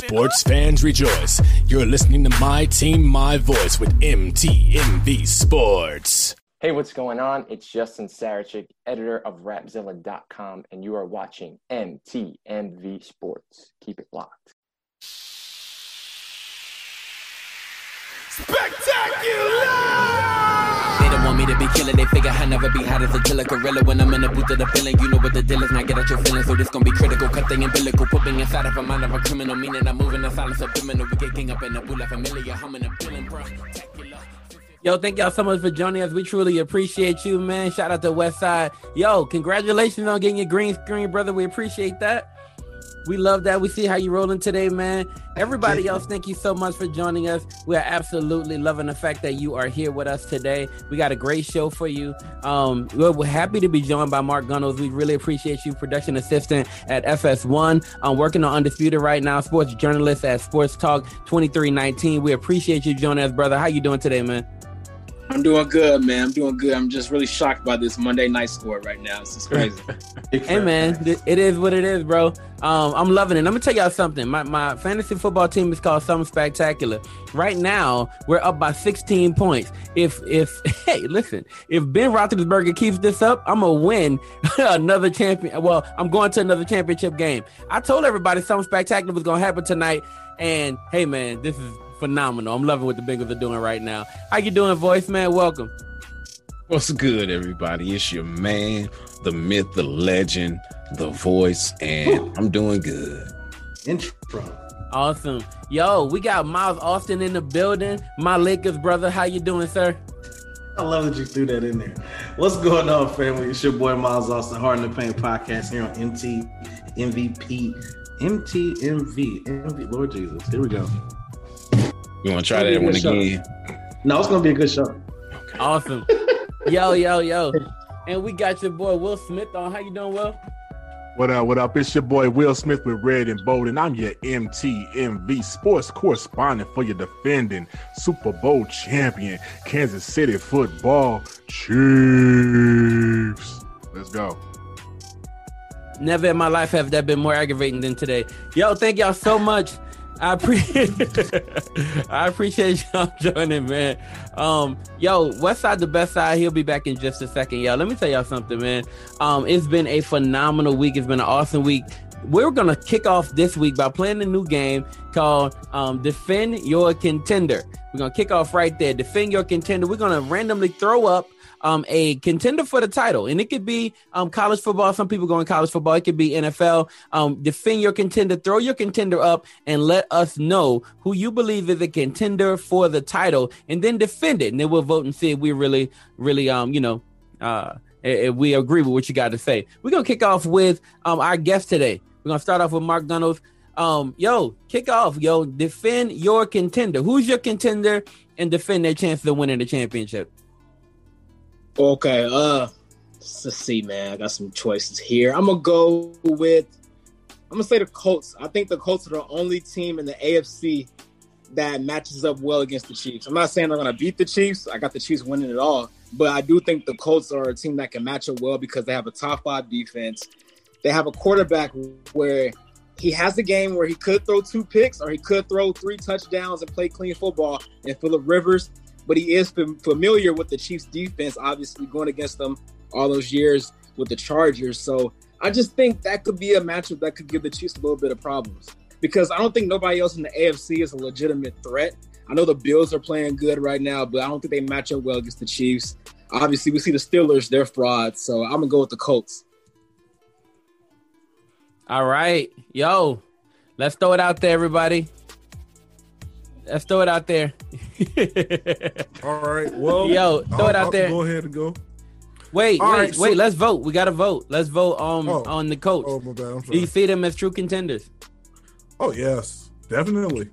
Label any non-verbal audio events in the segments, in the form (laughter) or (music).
Sports fans rejoice. You're listening to My Team, My Voice with MTMV Sports. Hey, what's going on? It's Justin Sarachik, editor of Rapzilla.com, and you are watching MTMV Sports. Keep it locked. They don't want me to be killing, they figure I never be hot as a killer gorilla. When I'm in the booth of the feeling, you know what the deal is. Now get out your feelings, so this gon' be critical. Cut the umbilical, put inside of a mind of a criminal. Meaning I'm moving the silence of criminal. We get king up in the booth familiar, humming a feeling, bro. Yo, thank y'all so much for joining us. We truly appreciate you, man. Shout out to Westside. Yo, congratulations on getting your green screen, brother. We appreciate that. We love that. We see how you're rolling today, man. Everybody else, thank you so much for joining us. We are absolutely loving the fact that you are here with us today. We got a great show for you. Um, we're, we're happy to be joined by Mark Gunnels. We really appreciate you, production assistant at FS1. I'm working on Undisputed right now, sports journalist at Sports Talk 2319. We appreciate you joining us, brother. How you doing today, man? I'm doing good, man. I'm doing good. I'm just really shocked by this Monday night score right now. This is crazy. (laughs) hey, man, it is what it is, bro. Um, I'm loving it. Let me tell y'all something. My, my fantasy football team is called Something Spectacular. Right now, we're up by 16 points. If if (laughs) hey, listen, if Ben Roethlisberger keeps this up, I'm gonna win (laughs) another champion. Well, I'm going to another championship game. I told everybody something spectacular was gonna happen tonight, and hey, man, this is phenomenal. I'm loving what the Bengals are doing right now. How you doing, voice man? Welcome. What's good, everybody? It's your man, the myth, the legend, the voice, and I'm doing good. Intro. Awesome. Yo, we got Miles Austin in the building. My Lakers brother. How you doing, sir? I love that you threw that in there. What's going on, family? It's your boy Miles Austin, Hard in the Paint podcast here on MT MVP. MTMV. MV. Lord Jesus. Here we go. You want to try that one again? No, it's gonna be a good show. Awesome. (laughs) yo, yo, yo. And we got your boy Will Smith on. How you doing, Will? What up, what up? It's your boy Will Smith with Red and Bold, and I'm your MTMV sports correspondent for your defending Super Bowl champion, Kansas City football Chiefs. Let's go. Never in my life have that been more aggravating than today. Yo, thank y'all so much. I appreciate (laughs) I appreciate y'all (laughs) joining, man. Um, yo, West Side the best side. He'll be back in just a second. Yo, let me tell y'all something, man. Um, it's been a phenomenal week. It's been an awesome week. We're gonna kick off this week by playing a new game called um, Defend Your Contender. We're gonna kick off right there. Defend Your Contender. We're gonna randomly throw up um, a contender for the title, and it could be um, college football. Some people go in college football. It could be NFL. Um, defend your contender, throw your contender up, and let us know who you believe is a contender for the title, and then defend it. And then we'll vote and see if we really, really, um, you know, uh, if we agree with what you got to say. We're gonna kick off with um our guest today. We're gonna start off with Mark Gunnels. Um, yo, kick off, yo, defend your contender. Who's your contender and defend their chances of winning the championship? Okay, uh let's see, man. I got some choices here. I'm gonna go with I'm gonna say the Colts. I think the Colts are the only team in the AFC that matches up well against the Chiefs. I'm not saying they're gonna beat the Chiefs. I got the Chiefs winning it all, but I do think the Colts are a team that can match up well because they have a top five defense. They have a quarterback where he has a game where he could throw two picks or he could throw three touchdowns and play clean football. And Philip Rivers, but he is familiar with the Chiefs defense, obviously going against them all those years with the Chargers. So I just think that could be a matchup that could give the Chiefs a little bit of problems because I don't think nobody else in the AFC is a legitimate threat. I know the Bills are playing good right now, but I don't think they match up well against the Chiefs. Obviously, we see the Steelers, they're frauds. So I'm going to go with the Colts. All right. Yo, let's throw it out there, everybody. Let's throw it out there. (laughs) All right. Well, yo, throw I'll, it out I'll there. Go ahead and go. Wait, All wait, right, so- wait. Let's vote. We got to vote. Let's vote um, Oh. on the coach. Oh, my bad. Do you see them as true contenders? Oh, yes. Definitely.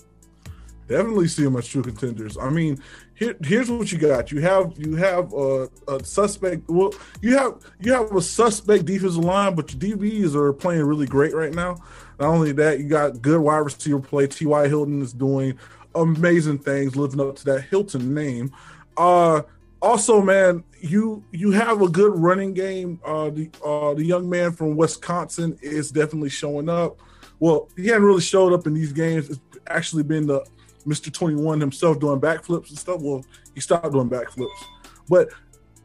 Definitely see them as true contenders. I mean, here, here's what you got. You have you have a, a suspect. Well, you have you have a suspect defensive line, but your DBs are playing really great right now. Not only that, you got good wide receiver play. T.Y. Hilton is doing amazing things, living up to that Hilton name. Uh, also, man, you you have a good running game. Uh, the uh, the young man from Wisconsin is definitely showing up. well, he hadn't really showed up in these games. It's actually been the Mr. 21 himself doing backflips and stuff. Well, he stopped doing backflips. But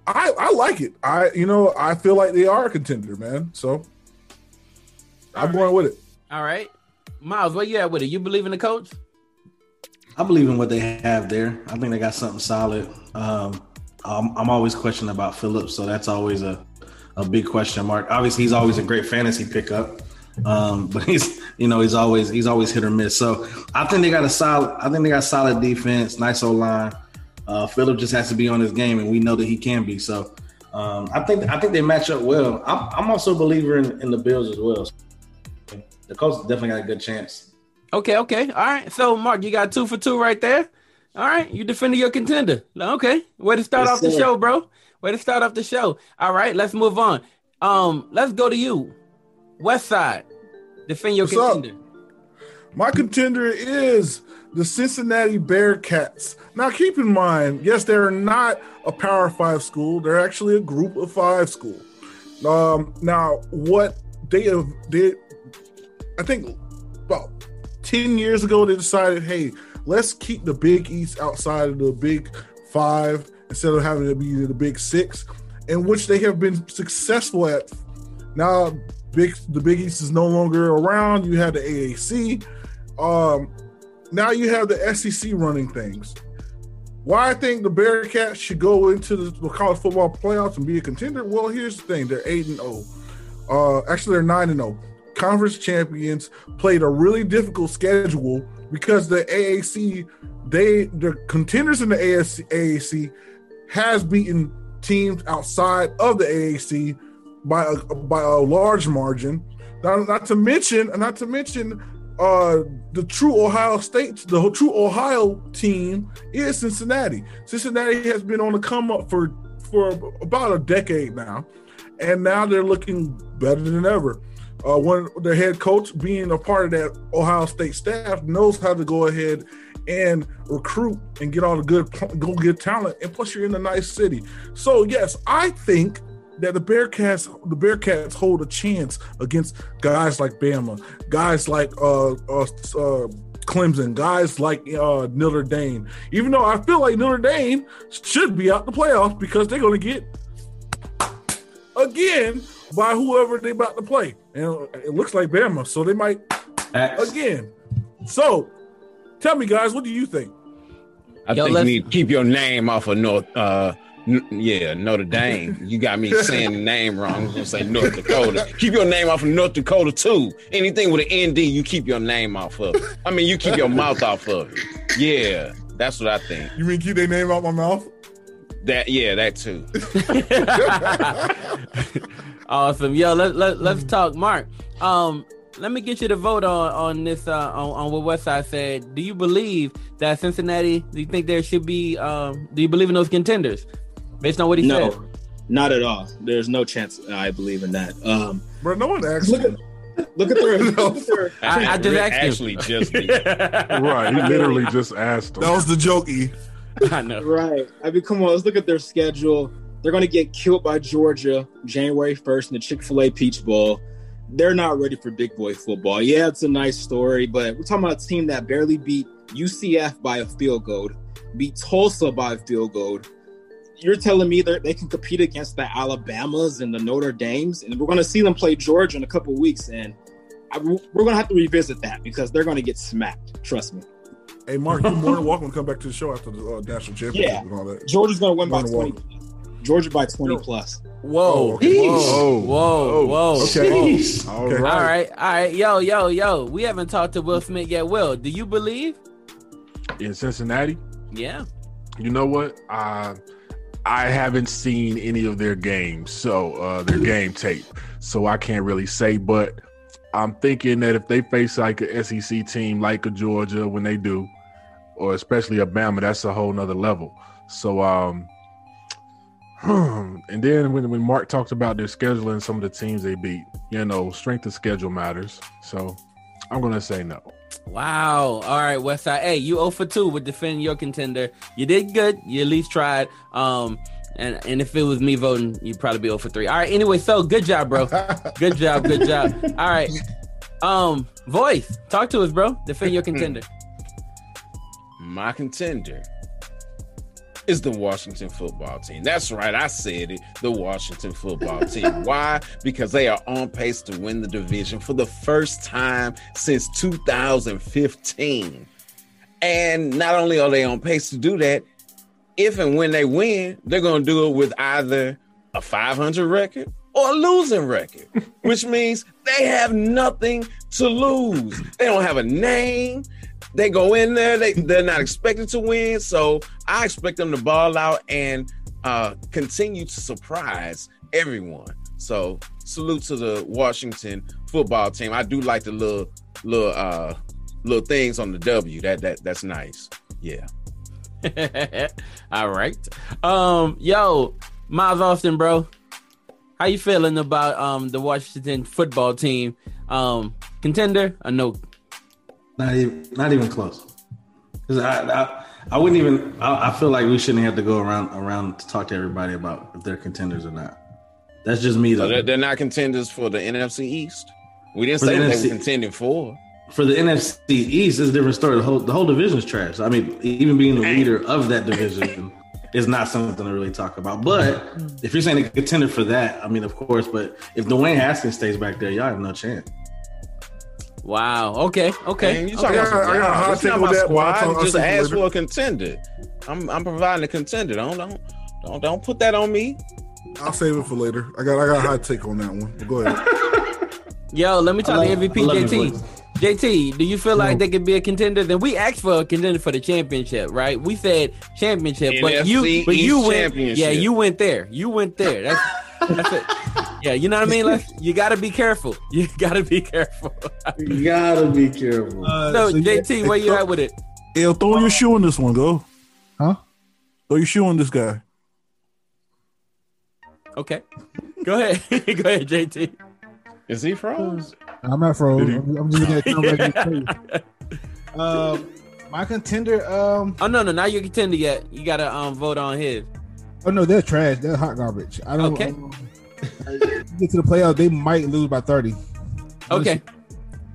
I I like it. I you know, I feel like they are a contender, man. So I'm All going with it. All right, Miles, where you at with it? You believe in the coach? I believe in what they have there. I think they got something solid. Um, I'm, I'm always questioning about Phillips, so that's always a, a big question mark. Obviously, he's always a great fantasy pickup, um, (laughs) but he's you know he's always he's always hit or miss. So I think they got a solid. I think they got solid defense, nice old line. Uh, Phillips just has to be on his game, and we know that he can be. So um, I think I think they match up well. I'm, I'm also a believer in, in the Bills as well. The Colts definitely got a good chance. Okay, okay. All right. So, Mark, you got two for two right there. All right. You defended your contender. Okay. Way to start Yes, off the sir. show, bro. Way to start off the show. All right. Let's move on. Um, let's go to you. West Side. Defend your What's up? contender. My contender is the Cincinnati Bearcats. Now, keep in mind, yes, they're not a Power Five school. They're actually a Group of Five school. Um, now, what they have did, I think, about ten years ago, they decided, hey, let's keep the Big East outside of the Big Five instead of having to be the Big Six, in which they have been successful at. Now, big the Big East is no longer around. You have the AAC. Um, now you have the SEC running things. Why I think the Bearcats should go into the, college football playoffs and be a contender? Well, here's the thing: they're eight and zero. Uh, actually, they're nine and zero. Conference champions played a really difficult schedule because the AAC, they the contenders in the AAC, has beaten teams outside of the AAC by a by a large margin. Not, not to mention, not to mention, uh, the true Ohio State, the true Ohio team is Cincinnati. Cincinnati has been on the come up for for about a decade now, and now they're looking better than ever. Uh, one the head coach, being a part of that Ohio State staff, knows how to go ahead and recruit and get all the good go get talent. And plus, you're in a nice city. So yes, I think that the Bearcats the Bearcats hold a chance against guys like Bama, guys like uh, uh, uh Clemson, guys like uh Notre Dame. Even though I feel like Notre Dame should be out the playoffs because they're going to get again by whoever they about to play, and it looks like Bama, so they might Facts. again. So, tell me, guys, what do you think? I Yo, think let's- you need to keep your name off of North. Uh, n- yeah, Notre Dame. You got me (laughs) saying the name wrong. I'm gonna say North Dakota. Keep your name off of North Dakota too. Anything with an ND, you keep your name off of. I mean, you keep your mouth off of. it. Yeah, that's what I think. You mean keep their name out my mouth? That yeah, that too. (laughs) (laughs) awesome. Yo, let, let, let's talk. Mark, um, let me get you to vote on, on this, uh, on, on what Westside said. Do you believe that Cincinnati, do you think there should be, um, do you believe in those contenders based on what he No, said? not at all. There's no chance I believe in that. Um, Bro, no one asked. look at look at their, (laughs) look at their I, I just asked him. Actually, just (laughs) me. Right, he literally just asked him. That was the jokey. I know. right. I mean, come on. Let's look at their schedule. They're going to get killed by Georgia January 1st in the Chick Fil A Peach Bowl. They're not ready for big boy football. Yeah, it's a nice story, but we're talking about a team that barely beat UCF by a field goal, beat Tulsa by a field goal. You're telling me that they can compete against the Alabamas and the Notre Dames, and we're going to see them play Georgia in a couple weeks, and I, we're going to have to revisit that because they're going to get smacked. Trust me. Hey, Mark, you're more than welcome to come back to the show after the uh, national championship Yeah. and all that. Georgia's going to win by Going 20. Georgia by 20 plus. Whoa, Oh, okay. whoa, whoa, whoa. Okay. Jeez. All Okay. right. All right, all right, yo, yo, yo. We haven't talked to Will Smith yet. Will, do you believe? In Cincinnati, Yeah. you know what? Uh, I haven't seen any of their games, so uh, their game tape, so I can't really say. But I'm thinking that if they face like a SEC team like a Georgia when they do, or especially a Bama, that's a whole nother level. So, um, and then when when Mark talked about their schedule and some of the teams they beat, you know, strength of schedule matters. So, I'm gonna say no. Wow. All right, Westside. Hey, you 0 for 2 with defending your contender. You did good. You at least tried. Um, and and if it was me voting, you'd probably be 0 for 3. All right. Anyway, so good job, bro. (laughs) Good job. Good job. All right. Um, voice, talk to us, bro. Defend your contender. My contender is the Washington football team. That's right, I said it. The Washington football (laughs) team. Why? Because they are on pace to win the division for the first time since 2015. And not only are they on pace to do that, if and when they win, they're going to do it with either a 500 record or a losing record, (laughs) which means they have nothing to lose. They don't have a name. They go in there, they, they're not expected to win. So I expect them to ball out and uh, continue to surprise everyone. So salute to the Washington football team. I do like the little little uh little things on the W. That that that's nice. Yeah. (laughs) All right. Um, yo, Miles Austin, bro. How you feeling about um the Washington football team? Um, contender or no? Not even, not even close. Because I, I, I wouldn't even. I, I feel like we shouldn't have to go around around to talk to everybody about if they're contenders or not. That's just me So though. they're, they're not contenders for the NFC East. We didn't For say the they NFC were contending for. For the NFC East, it's a different story. The whole the whole division's trash. I mean, even being the leader of that division is not something to really talk about. But if you're saying a contender for that, I mean, of course. But if Dwayne Haskins stays back there, y'all have no chance. Wow. Okay. Okay. Man, you okay. talking about I got- I got a hot take on that, squad. I'll Just take ask for a contender. I'm I'm providing a contender. Don't don't don't don't put that on me. I'll save it for later. I got I got a hot take on that one. But go ahead. (laughs) Yo, let me talk I to love- MVP I love your JT. voice. JT, do you feel like No. they could be a contender? Then we asked for a contender for the championship, right? We said championship, but you, but you went, yeah, you went there. You went there. That's, that's (laughs) it. Yeah, you know what I mean. Like, you got to be careful. (laughs) You got to be careful. You gotta be careful. Uh, so, so you- JT, where you at with it? Yeah, throw your shoe in this one. Go. Huh? Throw your shoe on this guy. Okay, (laughs) go ahead, (laughs) go ahead, JT. Is he froze? I'm not froze. I'm, I'm just looking at the camera. Um, my contender. Um, Oh no, no, now you contender yet. You gotta um vote on his. Oh no, they're trash. They're hot garbage. I don't. Okay. um, get to the playoffs, they might lose by thirty. Okay,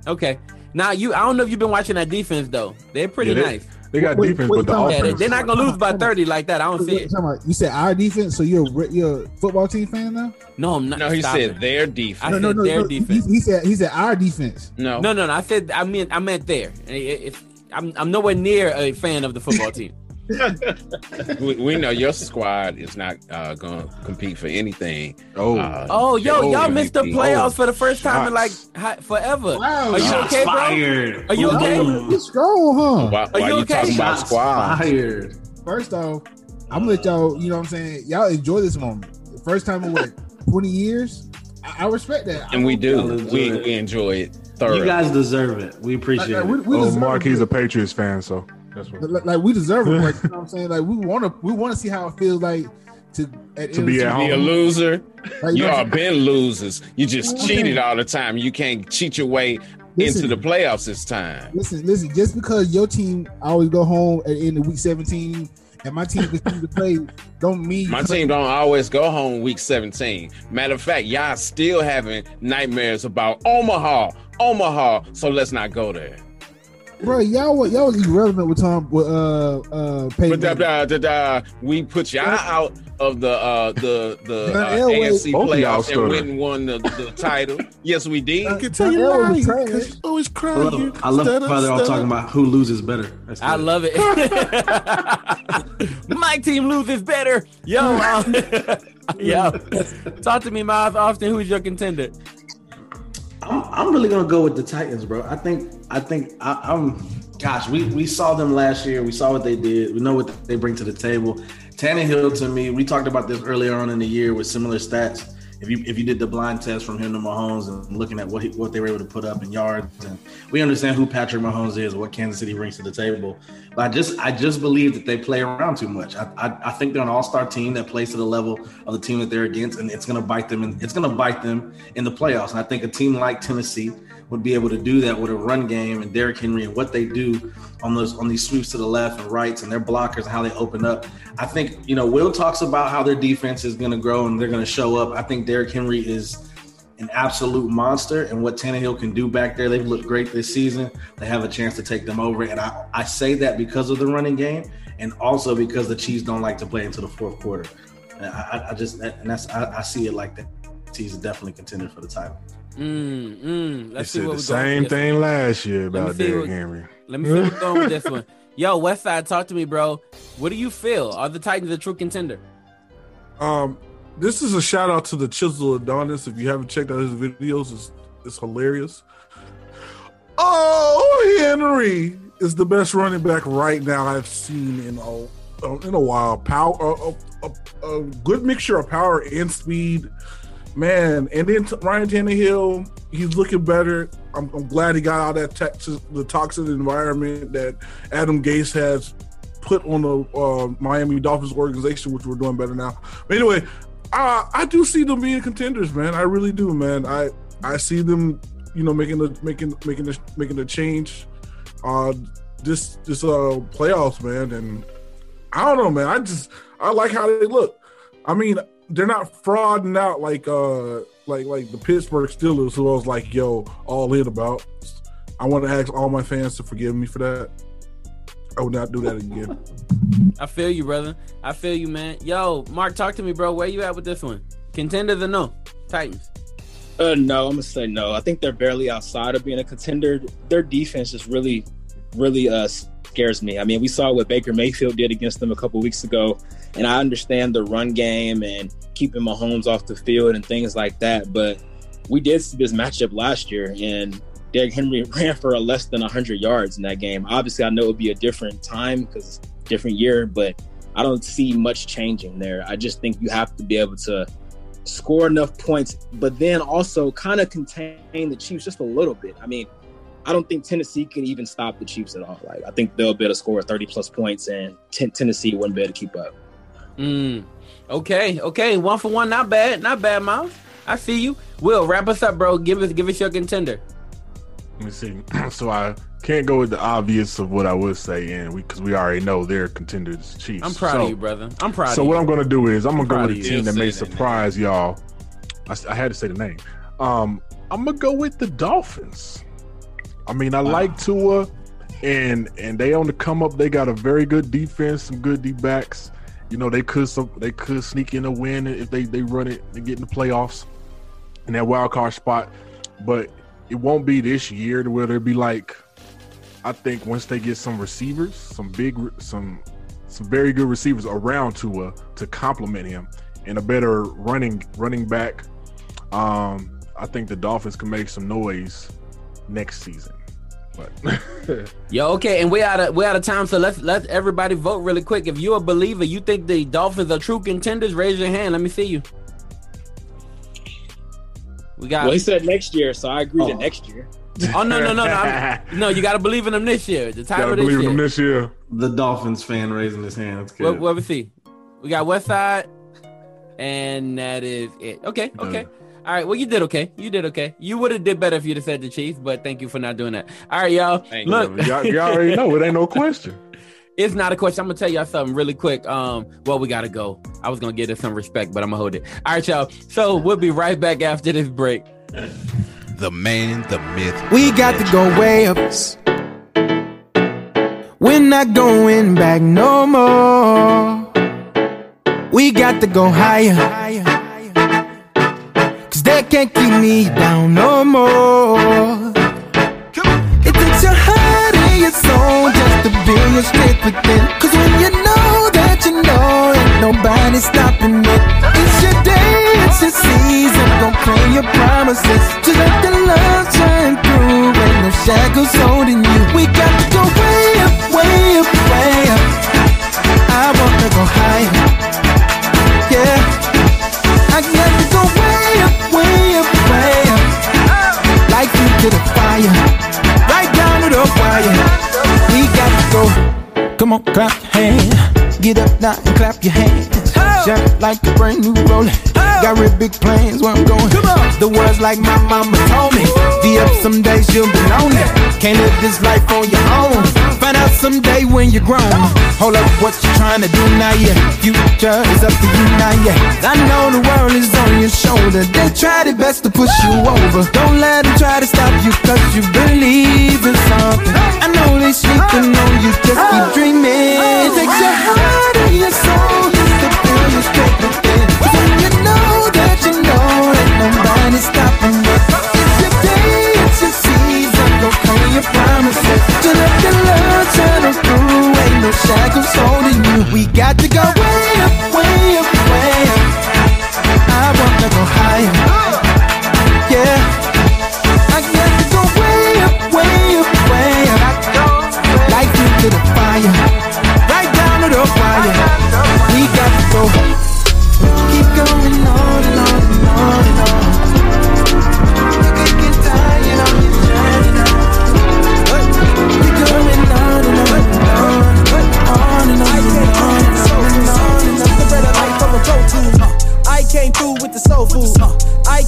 okay. Now you, I don't know if you've been watching that defense though. They're pretty Yeah, they- nice. They got Wait, defense, wait, but the time. Yeah, they, offense. they're not gonna lose by thirty like that. I don't see it. About- You said our defense, so you're a you're a football team fan now? No, I'm not. No, he said it. their defense. no, no, said no, their no. Defense. he said he said our defense. No, No, no, no. I said I mean I meant there. It- it- I'm I'm nowhere near a fan of the football (laughs) team. (laughs) we, we know your squad is not uh, going to compete for anything. Oh, Uh, Oh, yo, oh, y'all missed the MVP. playoffs for the first time in like shots. forever. Wow, Are you Shots okay, bro? fired. Are you okay? Boom. You strong, huh? Why, Are why you you okay? talking about Shots squad? fired. First off, I'm gonna let y'all. You know what I'm saying? Y'all enjoy this moment. First time in what (laughs) 20 years. I, I respect that. And we do. We, it. we enjoy it thoroughly. You guys deserve it. We appreciate like, we, it. we oh, Mark, it. he's a Patriots fan, so that's what. like, like, we deserve it. Like, (laughs) you know what I'm saying? Like we want to we want to see how it feels like to at To be at of the be a loser. Like, you You know all been losers. You just Okay. cheated all the time. You can't cheat your way Listen. into the playoffs this time. Listen, listen. Just because your team always go home at the end of week 17 and my team continues to play, don't mean My team don't always go home week 17. Matter of fact, y'all still having nightmares about Omaha, Omaha. So let's not go there. Bro. Y'all was y'all was irrelevant with Tom with uh uh Peyton. But da, da, da, da, we put y'all out of the uh the the John uh, Elway- AFC Both y'all playoffs and stutter. went and won the, the title. Yes, we did. Uh, can tell you Elway why, was 'cause trash. you always I crying. love, I love how they're all talking about who loses better. That's I good. love it. (laughs) My team loses better. Yo, um, (laughs) yo. Talk to me, Miles Austin. Who's your contender? I'm, I'm really gonna go with the Titans, bro. I think I think I, I'm. Gosh, we we saw them last year. We saw what they did. We know what they bring to the table. Tannehill to me, we talked about this earlier on in the year with similar stats. If you if you did the blind test from him to Mahomes and looking at what he, what they were able to put up in yards, and we understand who Patrick Mahomes is, what Kansas City brings to the table. But I just I just believe that they play around too much. I I, I think they're an all star team that plays to the level of the team that they're against, and it's gonna bite them. And it's gonna bite them in the playoffs. And I think a team like Tennessee would be able to do that with a run game and Derrick Henry and what they do on those on these sweeps to the left and rights and their blockers and how they open up. I think you know Will talks about how their defense is going to grow and they're going to show up. I think Derrick Henry is an absolute monster, and what Tannehill can do back there, they've looked great this season. They have a chance to take them over, and I, I say that because of the running game, and also because the Chiefs don't like to play into the fourth quarter. I, I, just and that's I, I, see it like that. Are definitely contender for the title. Mm, mm. Let's they see said what the same thing last year about Derrick what- Henry. Let me see what's going with this (laughs) one. Yo, West Side, talk to me, bro. What do you feel? Are the Titans a true contender? Um, this is a shout out to the Chisel Adonis. If you haven't checked out his videos, it's, it's hilarious. Oh, Henry is the best running back right now I've seen in a in a while. Power, a, a, a, a good mixture of power and speed, man. And then Ryan Tannehill, he's looking better. I'm, I'm glad he got out of that Texas, the toxic environment that Adam Gase has put on the uh, Miami Dolphins organization, which we're doing better now. But anyway, uh, I do see them being contenders, man. I really do, man. I I see them, you know, making the making making the making the change, uh, this this uh playoffs, man. And I don't know, man. I just I like how they look. I mean, they're not frauding out like uh like like the Pittsburgh Steelers, who I was like, yo, all in about. I want to ask all my fans to forgive me for that. I would not do that again. I feel you, brother. I feel you, man. Yo, Mark, talk to me, bro. Where you at with this one? Contenders or no? Titans. Uh, no, I'm gonna say no. I think they're barely outside of being a contender. Their defense is really, really uh scares me. I mean, we saw what Baker Mayfield did against them a couple weeks ago, and I understand the run game and keeping Mahomes off the field and things like that. But we did see this matchup last year, and Derrick Henry (laughs) ran for less than 100 yards in that game. Obviously, I know it would be a different time because it's a different year, but I don't see much changing there. I just think you have to be able to score enough points, but then also kind of contain the Chiefs just a little bit. I mean, I don't think Tennessee can even stop the Chiefs at all. Like, I think they'll be able to score 30 plus points, and ten- Tennessee wouldn't be able to keep up. Mm. Okay, okay. One for one, not bad. Not bad, Miles. I see you. Will, wrap us up, bro. Give us give us your contender. Let me see. (clears throat) so I can't go with the obvious of what I would say, and because we already know they're contenders, Chiefs. I'm proud So- of you, brother. I'm proud So of what you. I'm going to do is I'm going to go with of a you. team that Still may say that surprise y'all. I had to say the name. Um, I'm gonna go with the Dolphins. I mean, I like Tua, and and they on the come up. They got a very good defense, some good D backs. You know, they could some they could sneak in a win if they they run it and get in the playoffs in that wild card spot. But it won't be this year to where they'll be like. I think once they get some receivers, some big, some some very good receivers around Tua to complement him, and a better running running back. Um, I think the Dolphins can make some noise next season. But (laughs) Yo, okay, and we out of we out of time, so let's let everybody vote really quick. If you're a believer, you think the Dolphins are true contenders, raise your hand. Let me see you. We got Well, he said next year, so I agree Oh. to next year. Oh no, no, no, no. I'm- (laughs) no, you gotta believe in them this year. The title gotta of this believe in year. them this year. The Dolphins fan raising his hand. That's What, good. what we see? We got West Side, and that is it. Okay, okay. All right. Well, you did okay. You did okay. You would have did better if you'd have said the Chiefs, but thank you for not doing that. All right, y'all. Thank Look, y'all, y'all already know it ain't no question. (laughs) it's not a question. I'm gonna tell y'all something really quick. Um, well, we gotta go. I was gonna give it some respect, but I'm gonna hold it. All right, y'all. So we'll be right back after this break. The man, the myth. We got to go way up. We're not going back no more. We got to go higher. Cause they can't keep me down no more. It takes your heart and your soul just to build your strength within. Cause when you know that you know ain't nobody stopping it. It's your day, it's your season. Don't claim your promises. Just let the love shine through. Ain't no shackles holding you. We got to go way up, way up, way up. To the fire. Right down to the wire. We got to go. Come on, clap your hands. Get up now and clap your hands. Shine like a brand new rolling. Got real big plans where I'm going. Come on. The words like my mama told me. Be up some days you'll be lonely. Can't live this life on your own. Find out someday when you're grown. Hold up, what you trying to do now? Yeah, future is up to you now. Yeah, I know the world is on your shoulder. They try their best to push you over. Don't let them try to stop you, cause you believe in something. I know they sleeping on you, just keep dreaming. It takes your heart and your soul just to feel you straight within. You know that you know that nobody's stopping you. It's your day, it's your season, go claim your promises. No shackles holding you. We got to go way up,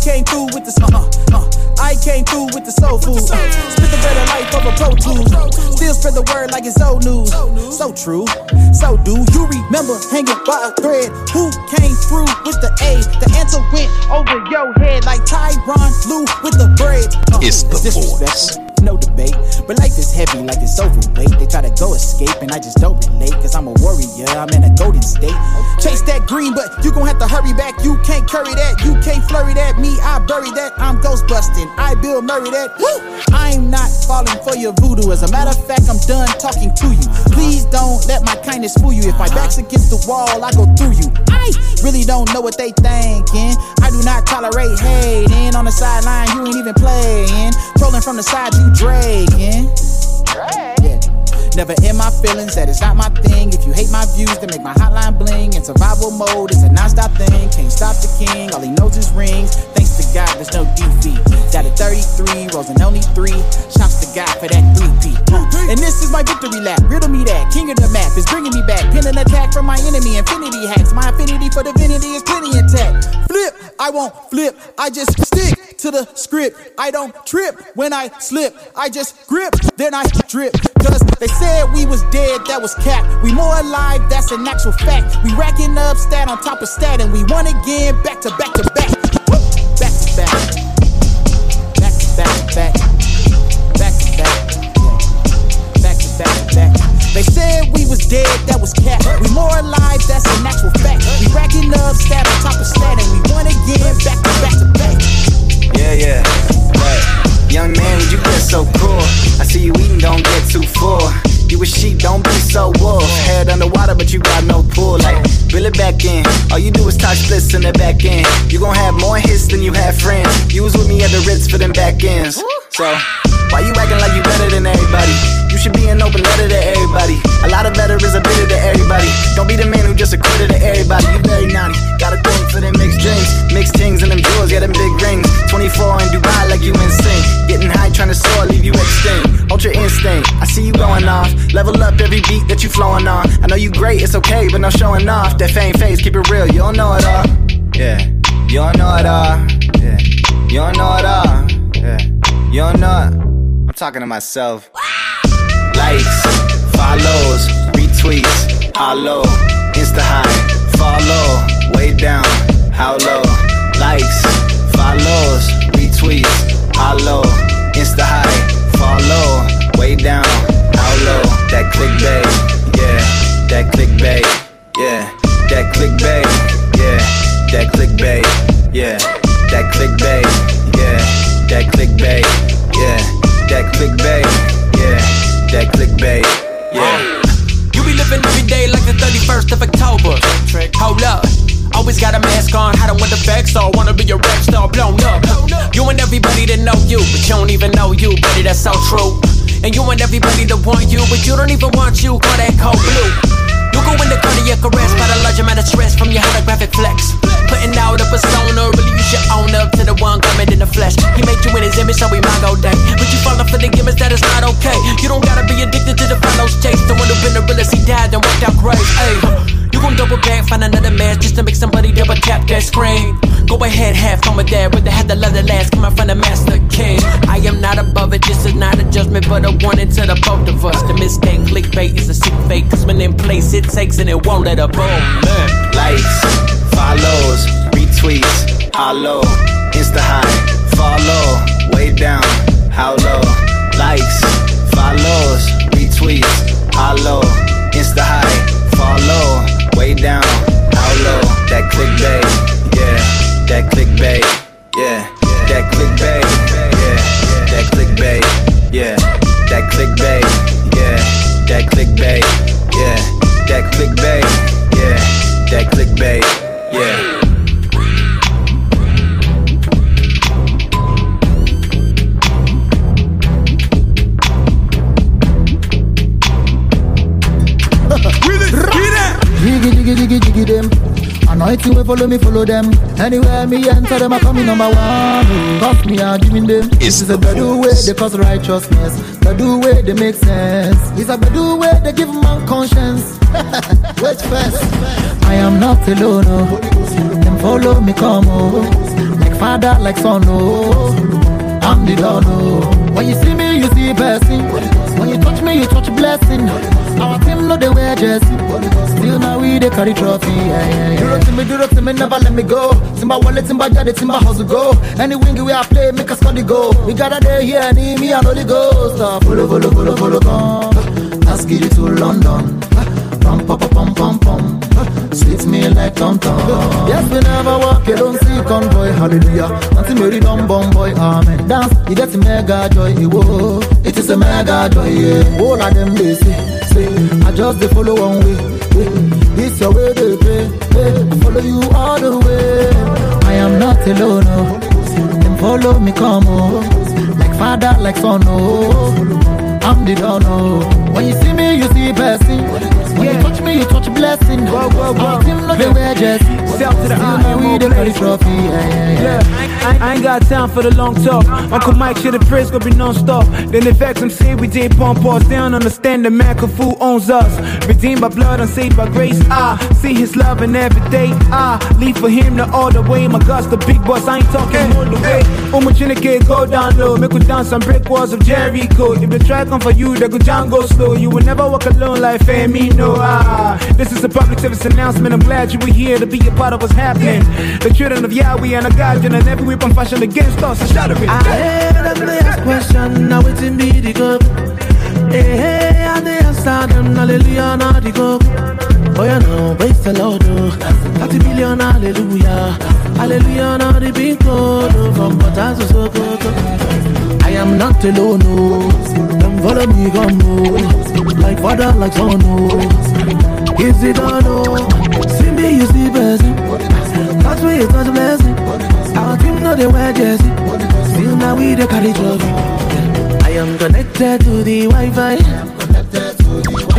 came through with the uh, uh, I came through with the soul food. Uh, spit the bread of life of a pro tool. Still spread the word like it's old news. So true. So do you remember hanging by a thread? Who came through with the A? The answer went over your head like Tyron Blue with the bread. Uh, It's the No debate, but life is heavy like it's overweight. They try to go escape, and I just don't relate. Cause I'm a warrior, I'm in a golden state. Chase that green, but you gon' have to hurry back. You can't curry that, you can't flurry that. Me, I bury that. I'm ghost busting, I Bill Murray that. Woo! I'm not falling for your voodoo. As a matter of fact, I'm done talking to you. Please don't let my kindness fool you. If my back's against the wall, I go through you. I really don't know what they thinking. I do not tolerate hating. On the sideline, you ain't even playing. Trolling from the side, you dragging. Yeah. Never in my feelings, that is not my thing. If you hate my views, then make my hotline bling. In survival mode, it's a non-stop thing. Can't stop the king, all he knows is rings. Thanks to God, there's no defeat. Got a 33, rolls and only three. Shouts to God for that 3P. And this is my victory lap. Riddle me that. King of the map is bringing me back. Pin an attack from my enemy. Infinity hacks. My affinity for divinity is plenty intact. Flip, I won't flip. I just stick to the script. I don't trip when I slip. I just grip, then I drip. Cause they said we was dead, that was cap. We more alive, that's an actual fact. We racking up stat on top of stat, and we won again, back to back to back. Back to back. Back to back to back. Back to back. Back to back to back. They said we was dead, that was cap. We more alive, that's an actual fact. We racking up stat on top of stat, and we won again, back to back to back. Yeah, yeah. Right. Young man, you get so cool. I see you eating, don't get too full. A sheep, don't be so wolf. Head underwater, but you got no pull. Like, reel it back in. All you do is talk splits in the back end. You gon' have more hits than you have friends. You was with me at the Ritz for them back ends. So, why you acting like you better than everybody? You should be an open letter to everybody. A lot of veterans are bitter to everybody. Don't be the man who just a quitter to everybody. You very naughty. Got for them mixed drinks. Mixed things and them jewels, yeah, them big rings. 24 in Dubai like you insane. Getting high, trying to soar, leave you extinct. Ultra instinct. I see you going off. Level up every beat that you flowing on. I know you great, it's okay, but no showing off. That fame face, keep it real, you don't know it all. Yeah, you don't know it all. Yeah, you don't know it all. Yeah, you don't know it. I'm talking to myself. Likes, follows, retweets, hollow, insta high, follow, way down, how low. Likes, follows, retweets, hollow, insta high, follow, way down, how low. That clickbait, yeah, that clickbait, yeah, that clickbait, yeah, that clickbait, yeah, that clickbait, yeah, that clickbait, yeah, that clickbait, yeah, that clickbait, yeah. You be living every day like the 31st of October. Hold up. Always got a mask on, I don't the facts, I wanna be a rap star blown up. You and everybody that know you, but you don't even know you, buddy, that's so true. And you and everybody that want you, but you don't even want you, call that cold blue. You go in the cardiac arrest by the large amount of stress from your holographic flex. Putting out a persona, really you should own up to the one coming in the flesh. He made you in his image, so we might go day. But you falling for the gimmicks, that is not okay. You don't gotta be addicted to the follows chase. The one who been the realest, he died and worked out great. Hey, you gon' double back, find another match just to make somebody double tap that screen. Go ahead, have fun with that, but they had to love the last coming from the Master King. I am not above it, this is not a judgment, but a warning to the both of us. The mistake, clickbait is a sick fake, cause when in place it takes and it won't let a boom. Man. Likes, follows, retweets, hollow, insta high, follow, way down, how low. Likes, follows, retweets, hollow, insta high, follow, way down, how low. That clickbait, yeah, that clickbait, yeah, that clickbait, yeah, that clickbait, Jiggy, jiggy, them. Anointing will follow me, follow them. Anywhere me enter them, I come in number one. Cause me, I giving them. This is a better way they cause righteousness. Better way they make sense. It's a better way they give man conscience. (laughs) Wait first. I am not alone, oh. Them follow me, come, oh. Like father, like son, oh. I'm the Don, oh. When you see me, you see blessing. When you touch me, you touch blessing. Our know they wear jersey. Still now we they carry trophy. Yeah, yeah, yeah. Do it to me, do it to me, never let me go. Timba wallet, Timba jade, Timba hustle go. Any wing we are play, make us score the goal. We got a day here, need me, I know the ghost. Uh, follow, follow, follow, follow, come. Let's get it to London. Pum, pum, pum, pum, pum. Sweet me like tom tom. Yes, we never walk alone, see convoy, hallelujah. Auntie Mary, dumb bomb boy, amen. Dance, you get mega joy. It is a mega joy, yeah. All of them they say, say, I just follow one way. This your way they hey. I follow you all the way. I am not alone, no. Them follow me, come oh. Like father, like son, oh. I'm the Don, oh. When you see me, you see blessing. When you touch me, you touch blessing. Whoa, whoa, whoa. Our team know they wear jersey. To the Still we the carry trophy, yeah, yeah, yeah. I, I ain't got time for the long talk. Uncle Mike shit, the praise gonna be non-stop. Then the facts I'm say we did pump pause. They don't understand the man Fu owns us. Redeemed by blood and saved by grace. I see his love in every day. I leave for him the all the way. My God's the big boss. I ain't talking all the way. Umuchinike, go down low. Make we dance and break walls of Jericho. If the track come for you, they go down go slow. You will never walk alone like Femi, no. Ah, this is a public service announcement. I'm glad you were here to be a part of what's happening. The children of Yahweh and a guardian and every weapon fashioned against us. Shout it. I heard them ask question, now it's in be the eh, eh, cup. Hey, hey, and they answer them, hallelujah, now the cup. Oh, yeah, no, praise the Lord, oh. 30 million, hallelujah. Hallelujah, now the big God, oh, from Potas to Sokoto. I am not alone, oh. Them follow me, come, oh. Like father, like son, oh. Is it on, oh? See me, you see blessing. Touch me, you touch blessing. Our team know they wear jersey. Still now we the carry trophy. I am connected to the Wi-Fi.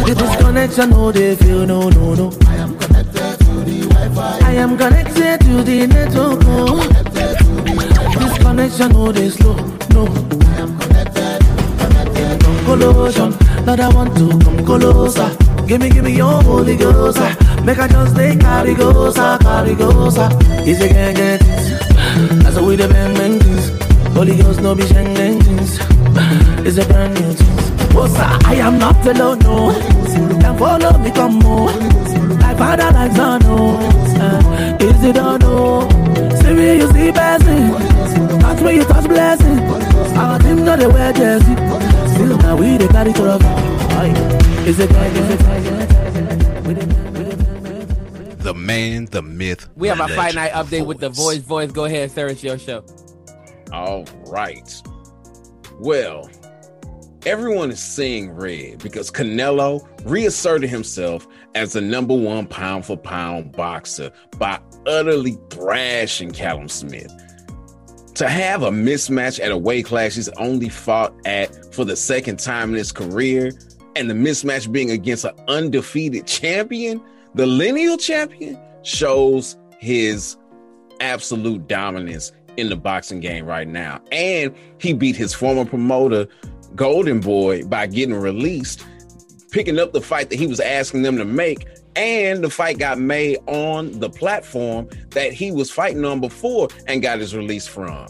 The disconnection, no they feel no no no. I am connected to the Wi-Fi. I am connected to the network. Oh. Disconnection, no they slow no. I am connected. In conclusion, Lord I want to come closer. Give me, give me your Holy Ghost. ah. Make I just take carry goes, ah, carry goes. ah. Easy can get it. That's how we the bang bang things. Holy Ghost no be shang things. It's a brand new things. What's that? I am not alone, no. Then follow me, come more. Like father, like son, no. Uh, is it or no? See me, you see blessing. Touch me, you touch blessing. Our team know they wear jersey. Still now we they carry trophy. Aye. Is it gang, is it gang? The man, the myth. We have a fight night the update with the voice. Voice, go ahead, sir. It's your show. All right. Well, everyone is seeing red because Canelo reasserted himself as the number one pound for pound boxer by utterly thrashing Callum Smith. To have a mismatch at a weight class he's only fought at for the second time in his career, and the mismatch being against an undefeated champion, the lineal champion, shows his absolute dominance in the boxing game right now. And he beat his former promoter, Golden Boy, by getting released, picking up the fight that he was asking them to make And the fight got made on the platform that he was fighting on before and got his release from.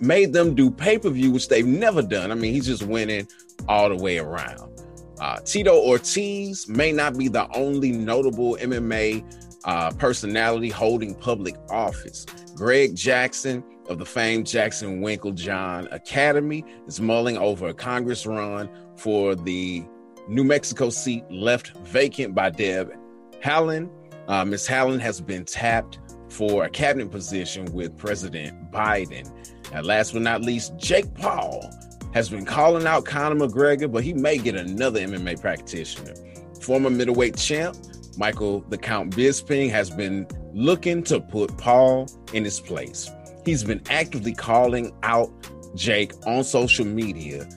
Made them do pay per view, which they've never done. I mean, he's just winning all the way around. Uh, Tito Ortiz may not be the only notable MMA uh, personality holding public office. Greg Jackson of the famed Jackson Winkeljohn Academy is mulling over a Congress run for the New Mexico seat left vacant by Deb Haaland. Uh, Ms. Haaland has been tapped for a cabinet position with President Biden. And last but not least, Jake Paul has been calling out Conor McGregor, but he may get another MMA practitioner. Former middleweight champ Michael the Count Bisping has been looking to put Paul in his place. He's been actively calling out Jake on social media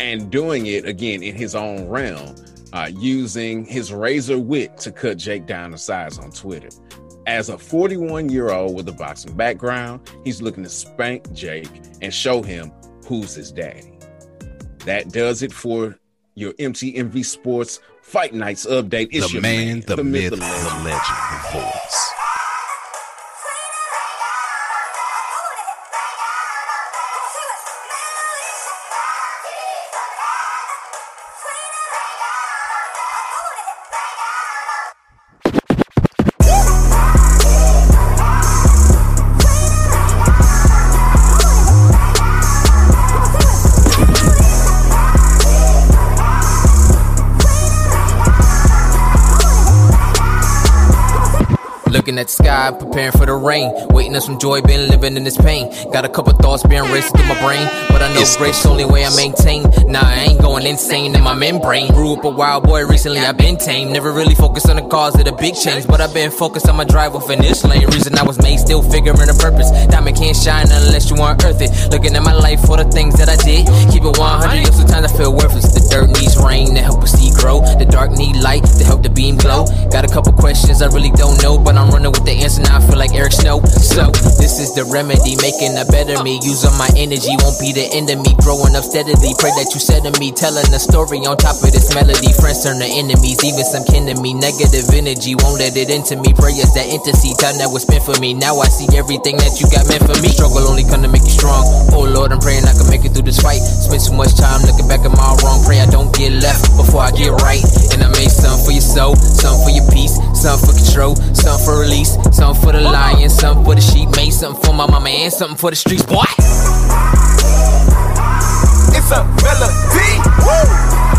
and doing it again in his own realm, uh, using his razor wit to cut Jake down to size on Twitter. As a 41 year old with a boxing background, he's looking to spank Jake and show him who's his daddy. That does it for your MTMV Sports Fight Nights update. It's the your man, the, myth, the the legend, Looking at the sky, preparing for the rain. Waiting on some joy, been living in this pain. Got a couple thoughts been racing through my brain. But I know grace only way I maintain. Nah, I ain't going insane in my membrane. Grew up a wild boy, recently I've been tame. Never really focused on the cause of the big change. But I've been focused on my drive off in this lane. Reason I was made, still figuring a purpose. Diamond can't shine unless you unearth it. Looking at my life for the things that I did. Keep it 100, yo, sometimes I feel worthless. The dirt needs rain to help us see grow. The dark need light to help the beam glow. Got a couple questions I really don't know, but I'm running with the answer now. I feel like Eric Snow. So, this is the remedy, making a better me. Using my energy won't be the end of me. Growing up steadily, pray that you said to me. Telling a story on top of this melody. Friends turn to enemies, even some kin to me. Negative energy won't let it into me. Prayers that intercede, time that was spent for me. Now I see everything that you got meant for me. Struggle only come to make you strong. Oh Lord, I'm praying I can make it through this fight. Spend too much time looking back at my wrong. Pray I don't get left before I get right. And I made something for your soul, something for your peace, something for control, something for release, something for the lion, something for the sheep. Made something for my mama and something for the streets, boy. It's a melody. Woo!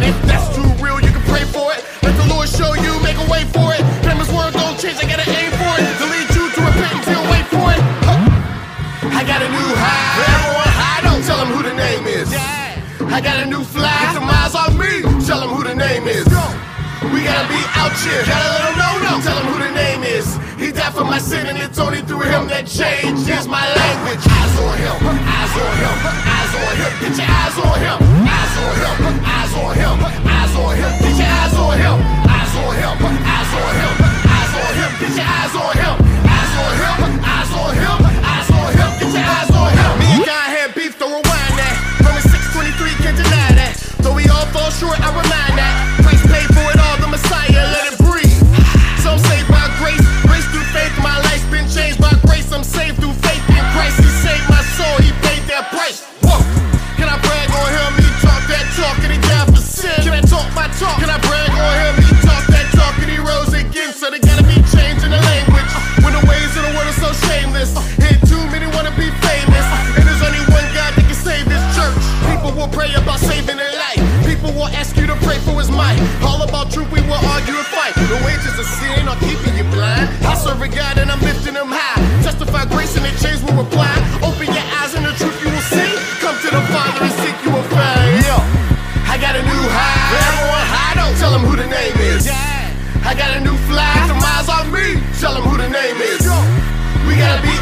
And if that's too real, you can pray for it. Let the Lord show you, make a way for it. His word don't change, I gotta aim for it. To lead you to repentance, he'll wait for it. Huh. I got a new high. For everyone high, don't tell him who the name is. I got a new fly. Get some eyes on me. Tell him who the name is. We gotta be out here. Gotta let him know now. Tell him who the name is. My sin, and it's only through him that changes my language. Eyes on him. Eyes on him. Eyes on him. Get your eyes on him. Eyes on him. Eyes on him. Eyes on him. Get your eyes on him. Eyes on him. Eyes on him. Eyes on him. Get your eyes on him. Eyes on him. Eyes on him. Eyes on him. Get your eyes on him. Me and God had beef, throw rewind that. Romans 6:23 can't deny that. Though we all fall short, I remind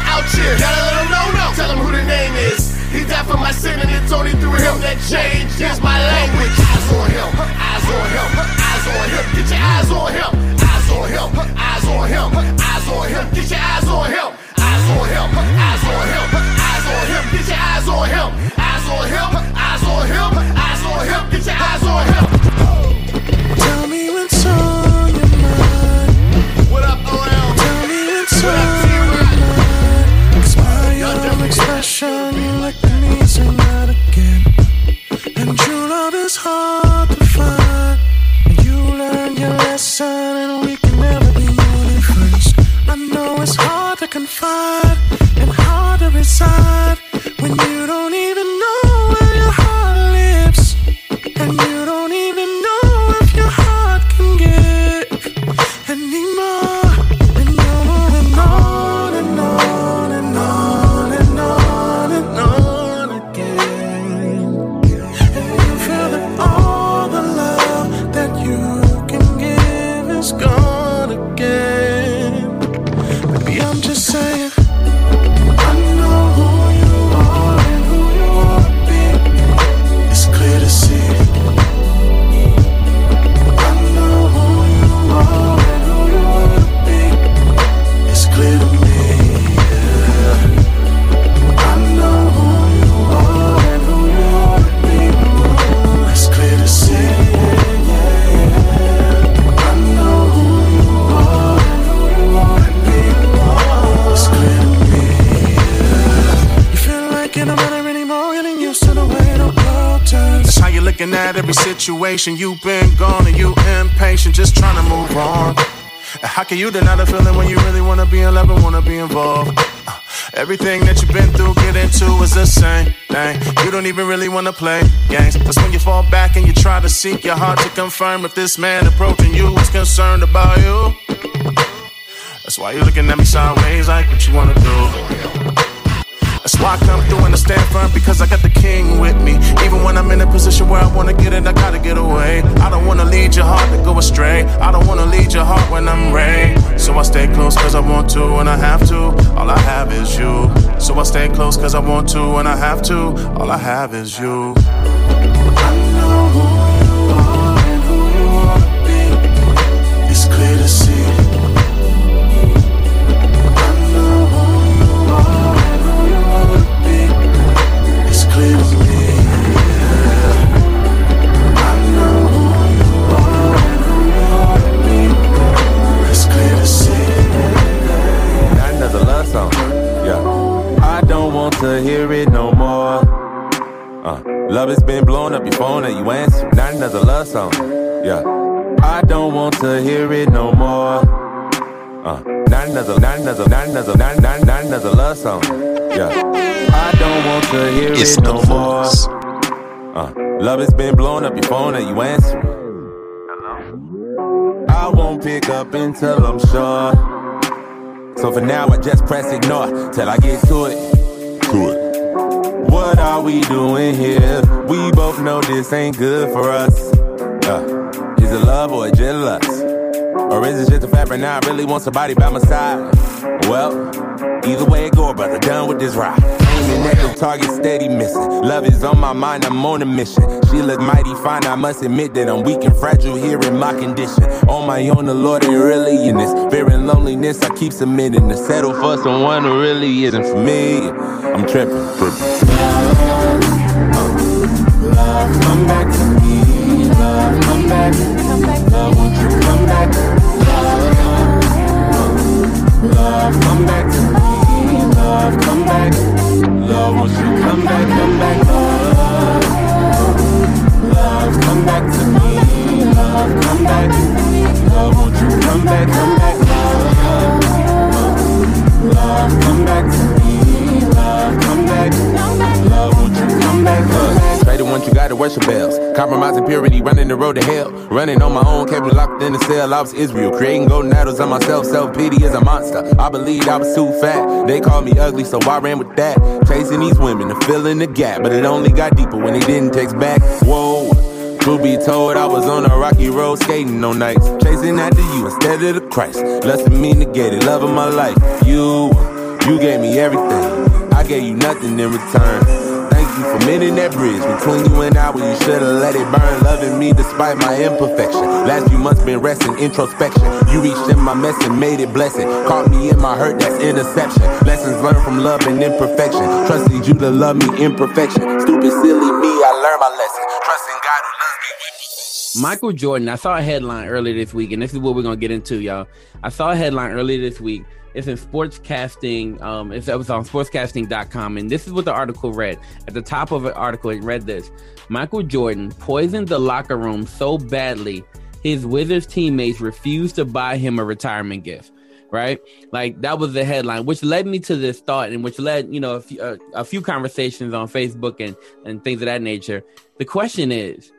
out here. Gotta let know, no. Tell who the name is. He died for my sin and it's only through him that change is my language. Eyes on him, eyes on him, eyes on him. Get your eyes on him, eyes on him, eyes on him, eyes on him. Get your eyes on him, eyes on him, eyes on him, eyes on him. Get your eyes on him, eyes on him, eyes on him, eyes on him. Get your eyes on him. You've been gone and you impatient, just trying to move on. How can you deny the feeling when you really wanna be in love and wanna be involved? Uh, Everything that you've been through, get into is the same thing. You don't even really wanna play games. That's when you fall back and you try to seek your heart to confirm if this man approaching you is concerned about you. That's why you're looking at me sideways like what you wanna. That's why I come through and I stand firm because I got the king with me. Even when I'm in a position where I wanna get it, I gotta get away. I don't wanna lead your heart to go astray. I don't wanna lead your heart when I'm ready. So I stay close cause I want to and I have to. All I have is you. So I stay close cause I want to and I have to. All I have is you. To hear it no more. Uh, love has been blowing up your phone and you answer. Not another love song. Yeah. I don't want to hear it no more. Uh, not another, not another, not another, not, not, not another love song. Yeah. I don't want to hear It's it no more. Uh, love has been blowing up your phone and you answer. Hello? I won't pick up until I'm sure. So for now, I just press ignore till I get to it. To it. What are we doing here? We both know this ain't good for us. Uh, is it love or jealous? Or is it just a fact right now I really want somebody by my side? Well, either way it go, brother, done with this ride. Aiming at the target, steady missing. Love is on my mind, I'm on a mission. She look mighty fine, I must admit that I'm weak and fragile here in my condition. On my own, the Lord ain't really in this. Fearing loneliness, I keep submitting to settle for someone who really isn't for me. I'm tripping. Love, love, come back to me. Love, come back. Love, won't you come back? Love, love, come back to me. Love, come back. Love, won't you come back? Come back. Love, love, come back to me. Love, come back. Love, won't you come back? Come back. Love, love, come back to me. Love, come back. Love, won't you come back? Come Straight to once you got to worship bells. Compromising purity, running the road to hell. Running on my own, kept me locked in the cell. I was Israel, creating golden idols on myself. Self pity is a monster. I believed I was too fat. They called me ugly, so I ran with that. Chasing these women and filling the gap, but it only got deeper when they didn't text back. Whoa. Truth be told, I was on a rocky road skating no nights. Chasing after you instead of the Christ. Less than me negated, love of my life. You, you gave me everything. I gave you nothing in return. You for mending that bridge between you and I when you should've let it burn. Loving me despite my imperfection. Last few months been resting, introspection. You reached in my mess and made it blessing. Caught me in my hurt, that's interception. Lessons learned from love and imperfection. Trusted you to love me imperfection. Stupid, silly me, I learned my lesson. Trusting God who Michael Jordan, I saw a headline earlier this week, and this is what we're gonna get into, y'all. I saw a headline earlier this week. It's in sportscasting. Um, it was on sportscasting.com, and this is what the article read. At the top of the article, it read this: Michael Jordan poisoned the locker room so badly, his Wizards teammates refused to buy him a retirement gift. Right, like that was the headline, which led me to this thought, and which led you know a few, uh, a few conversations on Facebook and and things of that nature. The question is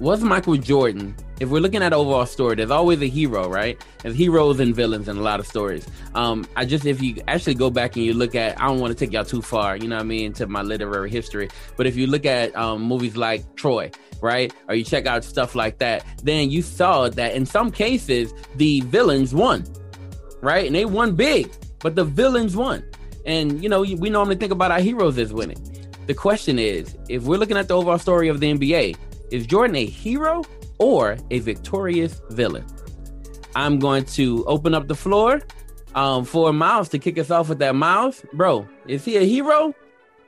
was Michael Jordan, if we're looking at overall story, there's always a hero, right? There's heroes and villains in a lot of stories. Um, I just if you actually go back and you look at, I don't want to take y'all too far, you know what I mean, into my literary history, but if you look at um, movies like Troy, right, or you check out stuff like that, then you saw that in some cases the villains won, right, and they won big, but the villains won. And you know, we normally think about our heroes as winning. The question is, if we're looking at the overall story of the NBA, is Jordan a hero or a victorious villain? I'm going to open up the floor um, for Miles to kick us off with that. Miles, bro, is he a hero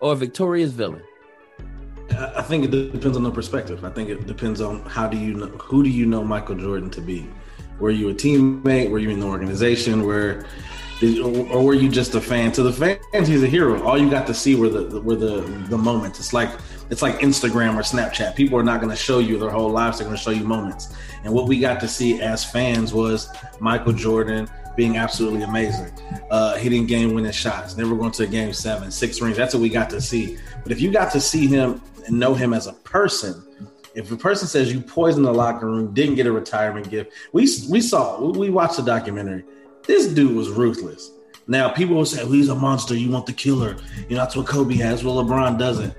or a victorious villain? I think it depends on the perspective. I think it depends on how do you know who do you know Michael Jordan to be? Were you a teammate? Were you in the organization? Where or were you just a fan? To the fans, he's a hero. All you got to see were the were the the moments. It's like it's like Instagram or Snapchat. People are not going to show you their whole lives. They're going to show you moments. And what we got to see as fans was Michael Jordan being absolutely amazing, uh, hitting game winning shots, never going to a game seven, six rings. That's what we got to see. But if you got to see him and know him as a person, if a person says you poisoned the locker room, didn't get a retirement gift, we we saw we watched the documentary. This dude was ruthless. Now people will say, well, "He's a monster. You want the killer." You know that's what Kobe has. Well, LeBron doesn't,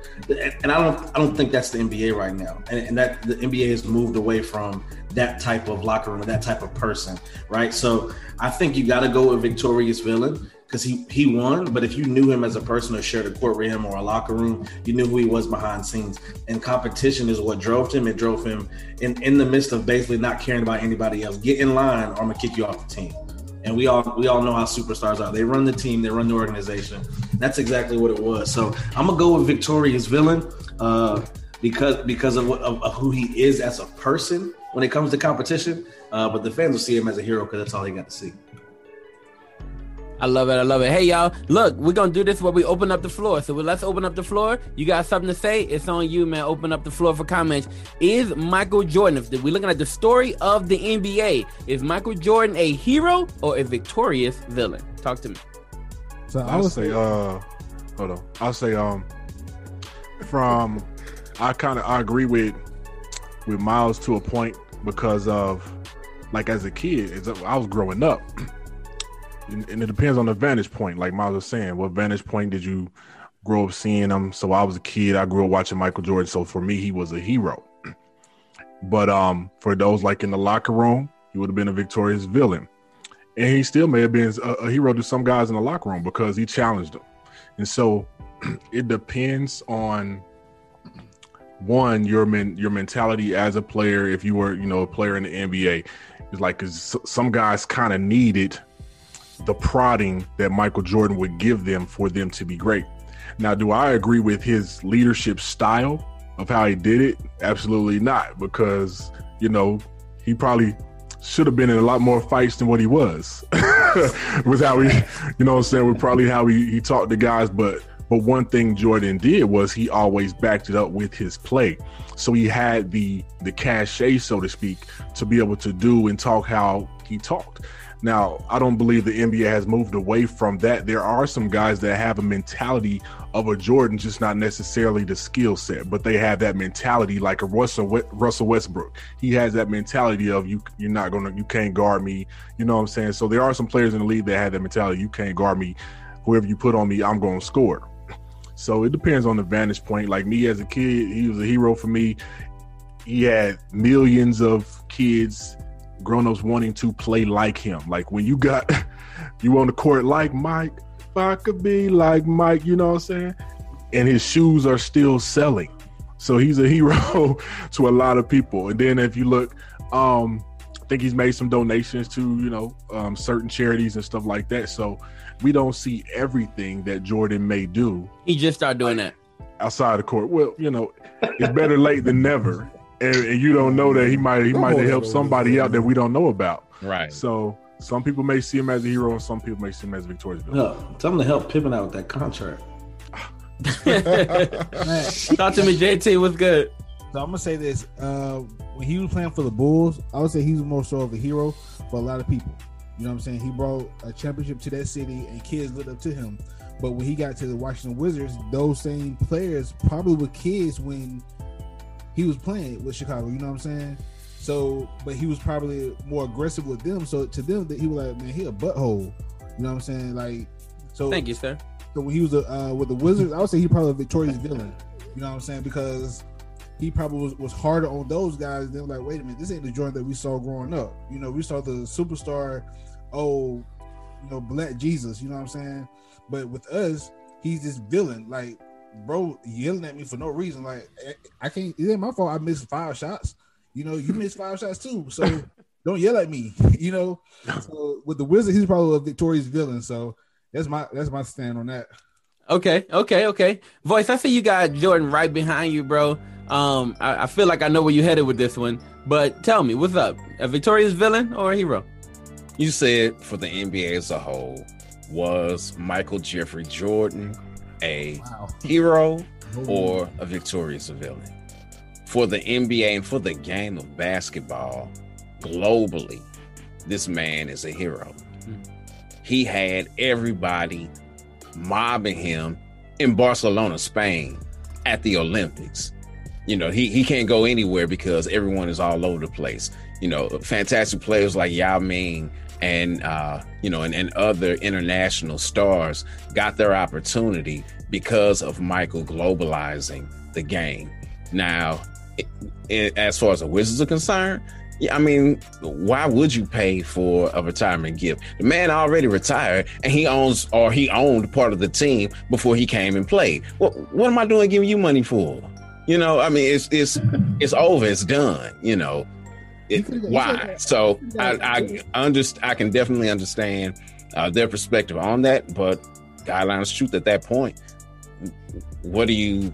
and I don't. I don't think that's the NBA right now. And, and that the NBA has moved away from that type of locker room, that type of person, right? So I think you got to go with victorious villain because he he won. But if you knew him as a person or shared a court with him or a locker room, you knew who he was behind scenes. And competition is what drove him. It drove him in in the midst of basically not caring about anybody else. Get in line, or I'm gonna kick you off the team. And we all we all know how superstars are. They run the team, they run the organization. That's exactly what it was. So I'm gonna go with Victoria's villain uh, because because of, what, of, of who he is as a person when it comes to competition. Uh, but the fans will see him as a hero because that's all they got to see. I love it. I love it. Hey, y'all, look, we're going to do this where we open up the floor. So let's open up the floor. You got something to say? It's on you, man. Open up the floor for comments. Is Michael Jordan, if we're looking at the story of the NBA, is Michael Jordan a hero or a victorious villain? Talk to me. So I would say, uh, hold on. I'll say, um, from, I kind of, I agree with, with Miles to a point because of, like, as a kid, as I was growing up, and, it depends on the vantage point. Like Miles was saying, what vantage point did you grow up seeing him? So I was a kid. I grew up watching Michael Jordan. So for me, he was a hero. (clears throat) But um, for those like in the locker room, he would have been a victorious villain, and he still may have been a, a hero to some guys in the locker room because he challenged them. And so (clears throat) it depends on one your men your mentality as a player. If you were you know a player in the NBA, it's like some guys kind of needed the prodding that Michael Jordan would give them for them to be great. Now, do I agree with his leadership style of how he did it? Absolutely not, because you know he probably should have been in a lot more fights than what he was. (laughs) with how he, you know, I'm saying with probably how he, he talked to guys, but but one thing Jordan did was he always backed it up with his play. So he had the the cachet, so to speak, to be able to do and talk how he talked. Now, I don't believe the NBA has moved away from that. There are some guys that have a mentality of a Jordan, just not necessarily the skill set, but they have that mentality like a Russell Russell Westbrook. He has that mentality of you you're not gonna you can't guard me. You know what I'm saying? So there are some players in the league that have that mentality. You can't guard me. Whoever you put on me, I'm gonna score. So it depends on the vantage point. Like me as a kid, he was a hero for me. he had millions of kids, grown-ups wanting to play like him. Like when you got (laughs) you on the court like Mike, if I could be like Mike, you know what I'm saying? And his shoes are still selling. So he's a hero (laughs) to a lot of people. And then if you look, um, I think he's made some donations to, you know, um, certain charities and stuff like that. So we don't see everything that Jordan may do. He just started doing that outside the court. Well, you know, it's better late than never. And, and you don't know that he might he might have helped somebody out that we don't know about. Right. So some people may see him as a hero, and some people may see him as a victorious villain. No, tell him to help Pippen out with that contract. (laughs) Talk to me, JT. What's good? So I'm gonna say this: uh, when he was playing for the Bulls, I would say he was more so of a hero for a lot of people. You know what I'm saying? He brought a championship to that city, and kids looked up to him. But when he got to the Washington Wizards, those same players probably were kids when he was playing with Chicago. You know what I'm saying? So, but he was probably more aggressive with them. So to them, that he was like, man, he a butthole. You know what I'm saying? Like, so Thank you, sir. So when he was uh, with the Wizards, I would say he probably a victorious villain. You know what I'm saying? Because he probably was, was harder on those guys. They were like, wait a minute, this ain't the joint that we saw growing up. You know, we saw the superstar, oh, you know, black Jesus. You know what I'm saying? But with us, he's this villain. Like, bro, yelling at me for no reason. Like, I- I can't. It ain't my fault. I missed five shots. You know, you missed five shots too. So (laughs) don't yell at me. (laughs) You know. So with the wizard, he's probably a victorious villain. So that's my that's my stand on that. Okay, okay, okay. Voice, I see you got Jordan right behind you, bro. Um, I, I feel like I know where you headed with this one, but tell me, what's up? A victorious villain or a hero? You said for the NBA as a whole, was Michael Jeffrey Jordan a hero (laughs) or a victorious villain? For the NBA and for the game of basketball globally, this man is a hero. Hmm. He had everybody mobbing him in Barcelona, Spain at the Olympics. You know, he, he can't go anywhere because everyone is all over the place. You know, fantastic players like Yao Ming and uh, you know, and, and other international stars got their opportunity because of Michael globalizing the game. Now, i- i- as far as the Wizards are concerned, yeah, I mean, why would you pay for a retirement gift? The man already retired, and he owns or he owned part of the team before he came and played. What what am I doing giving you money for? You know, I mean, it's it's it's over, it's done. You know, it, why? So I I underst- I can definitely understand uh, their perspective on that, but guidelines truth at that point. What are you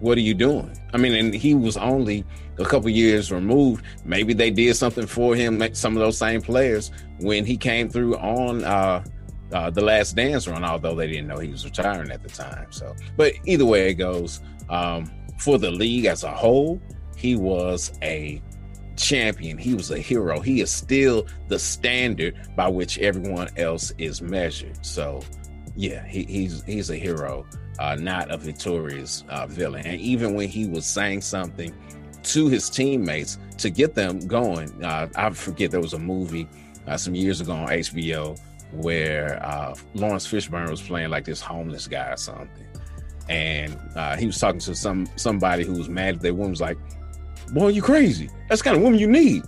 what are you doing? I mean, and he was only a couple years removed. Maybe they did something for him, like some of those same players, when he came through on uh, uh, the Last Dance run. Although they didn't know he was retiring at the time. So, but either way it goes, um, for the league as a whole, he was a champion. He was a hero. He is still the standard by which everyone else is measured. So, yeah, he, he's he's a hero, uh, not a victorious uh, villain. And even when he was saying something to his teammates to get them going, uh, I forget there was a movie uh, some years ago on HBO where uh, Laurence Fishburne was playing like this homeless guy or something, and uh, he was talking to some somebody who was mad at their woman. Was like, "Boy, you crazy? That's the kind of woman you need."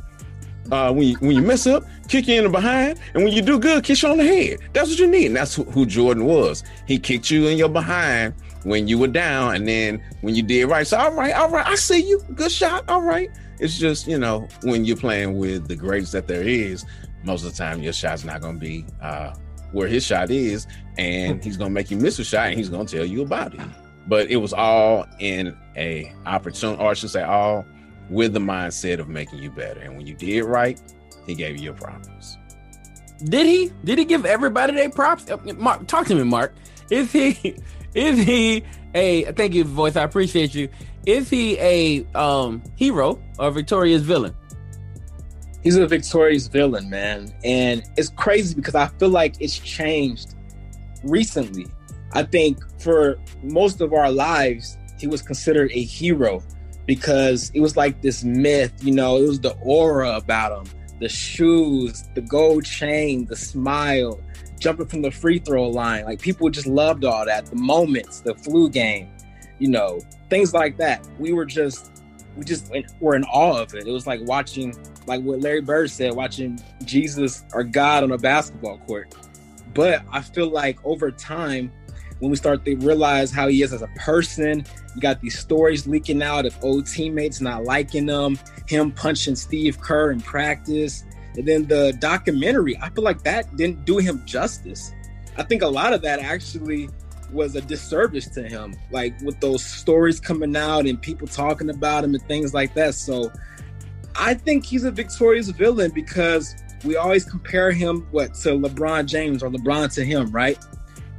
Uh, when you when you mess up, kick you in the behind, and when you do good, kiss you on the head. That's what you need. And that's who, who Jordan was. He kicked you in your behind when you were down, and then when you did right, so all right, all right, I see you. Good shot. All right. It's just you know when you're playing with the greats that there is, most of the time your shot's not going to be uh, where his shot is, and he's going to make you miss a shot, and he's going to tell you about it. But it was all in a opportunity, or I should say, all with the mindset of making you better. And when you did right, he gave you your promise. Did he? Did he give everybody their props? Uh, Mark, talk to me, Mark. Is he? (laughs) Is he a? Thank you, voice. I appreciate you. Is he a um hero or victorious villain? He's a victorious villain, man. And it's crazy because I feel like it's changed recently. I think for most of our lives, he was considered a hero because it was like this myth, you know, it was the aura about him, the shoes, the gold chain, the smile, jumping from the free throw line. Like people just loved all that, the moments, the flu game, you know, things like that. We were just we just were in awe of it. It was like watching, like what Larry Bird said, watching Jesus or God on a basketball court. But I feel like over time, when we start to realize how he is as a person, you got these stories leaking out of old teammates not liking him, him punching Steve Kerr in practice, and then the documentary. I feel like that didn't do him justice. I think a lot of that actually was a disservice to him, like with those stories coming out and people talking about him and things like that. So I think he's a victorious villain because we always compare him what to LeBron James or LeBron to him, right?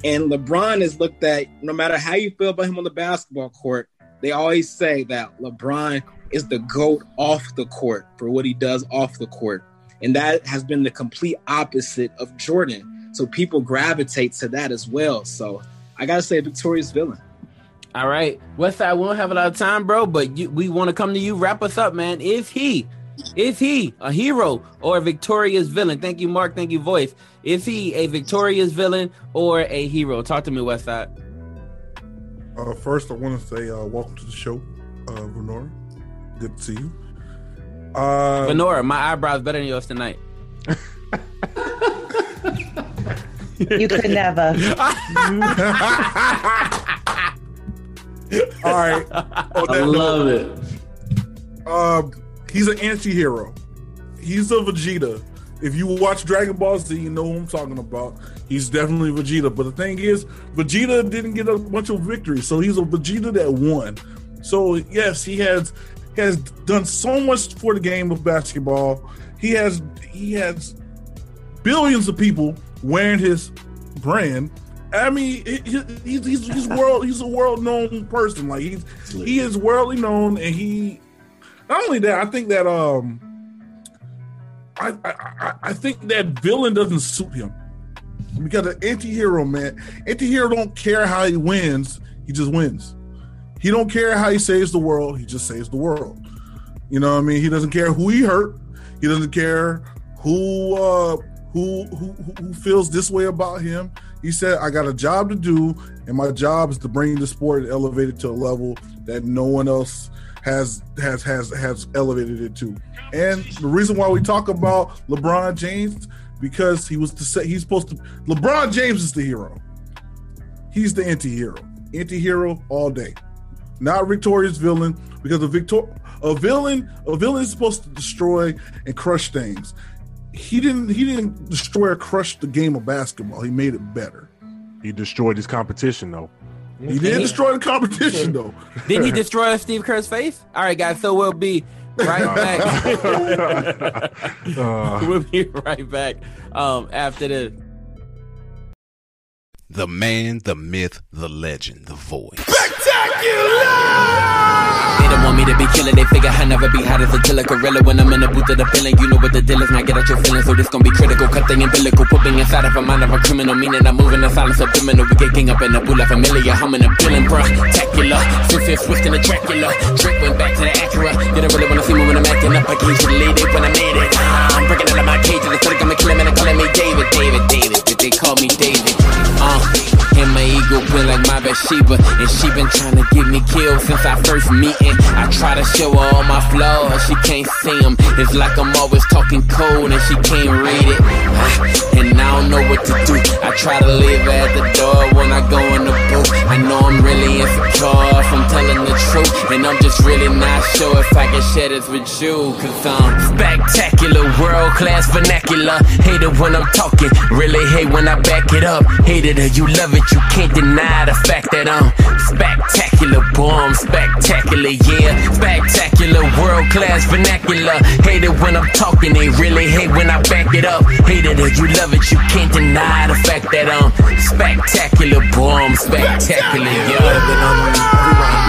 And LeBron is looked at no matter how you feel about him on the basketball court, they always say that LeBron is the GOAT off the court for what he does off the court. And that has been the complete opposite of Jordan. So people gravitate to that as well. So I gotta say, victorious villain. All right, Westside, we won't have a lot of time, bro, but you, we want to come to you. Wrap us up, man. Is he, is he a hero or a victorious villain? Thank you, Mark. Thank you, Voice. Is he a victorious villain or a hero? Talk to me, Westside. Uh, first, I want to say uh, welcome to the show, uh, Venora. Good to see you. Uh, Venora, my eyebrows better than yours tonight. (laughs) You could never. (laughs) All right. (laughs) I love note, Um, he's an anti-hero. He's a Vegeta. If you watch Dragon Ball Z, you know who I'm talking about. He's definitely Vegeta. But the thing is, Vegeta didn't get a bunch of victories, so he's a Vegeta that won. So yes, he has has done so much for the game of basketball. He has he has billions of people wearing his brand. I mean, he- he- he's he's, he's world he's a world known person. Like he's he is worldly known, and he not only that. I think that um, I I, I- think that villain doesn't suit him because an anti-hero man, anti-hero don't care how he wins. He just wins. He don't care how he saves the world. He just saves the world. You know what I mean? He doesn't care who he hurt. He doesn't care who uh who who who- feels this way about him. He said, "I got a job to do, and my job is to bring the sport and elevate it to a level that no one else has has has has elevated it to." And the reason why we talk about LeBron James because he was to say he's supposed to. LeBron James is the hero. He's the anti-hero. Anti-hero all day. Not victorious villain because a victor a villain a villain is supposed to destroy and crush things. He didn't he didn't destroy or crush the game of basketball. He made it better. He destroyed his competition though. He did not destroy the competition though. (laughs) Didn't he destroy Steve Kerr's face? All right, guys. So we'll be right (laughs) back. Uh. (laughs) we'll be right back um, after this. The man, the myth, the legend, the voice. Spectacular! They don't want me to be killer, they figure I'll never be hot as a killer gorilla. When I'm in the booth of the feeling, you know what the deal is. Now get out your feelings, so this gon' be critical. Cut the umbilical, put me inside of a mind of a criminal. Meaning I'm moving in silence subliminal. We get king up in the pool, like familiar. I'm in a feeling, bruh. Tacular, since it's swift and a Dracula. Drake went back to the Acura. You don't really wanna see me when I'm acting up. I came to the lady when I made it. Ah, I'm breaking out of my cage, and I feel like I'm a killer, man. They calling me David, David, David. But they call me David. Uh, and my ego been like my Bathsheba. And she been trying to get me killed since our first meeting. I try to show her all my flaws, she can't see them It's like I'm always talking cold and she can't read it And I don't know what to do. I try to leave at the door when I go in the booth. I know I'm really insecure if I'm telling the truth. And I'm just really not sure if I can share this with you Cause I'm spectacular, world class vernacular. Hate it when I'm talking, really hate when I back it up. Hate it or you love it, you can't deny the fact that I'm spectacular, boy, I'm spectacular, yeah. Spectacular, world class vernacular. Hate it when I'm talking, they really hate when I back it up. Hate it or you love it, you can't deny the fact that I'm spectacular, boy, I'm spectacular, yeah.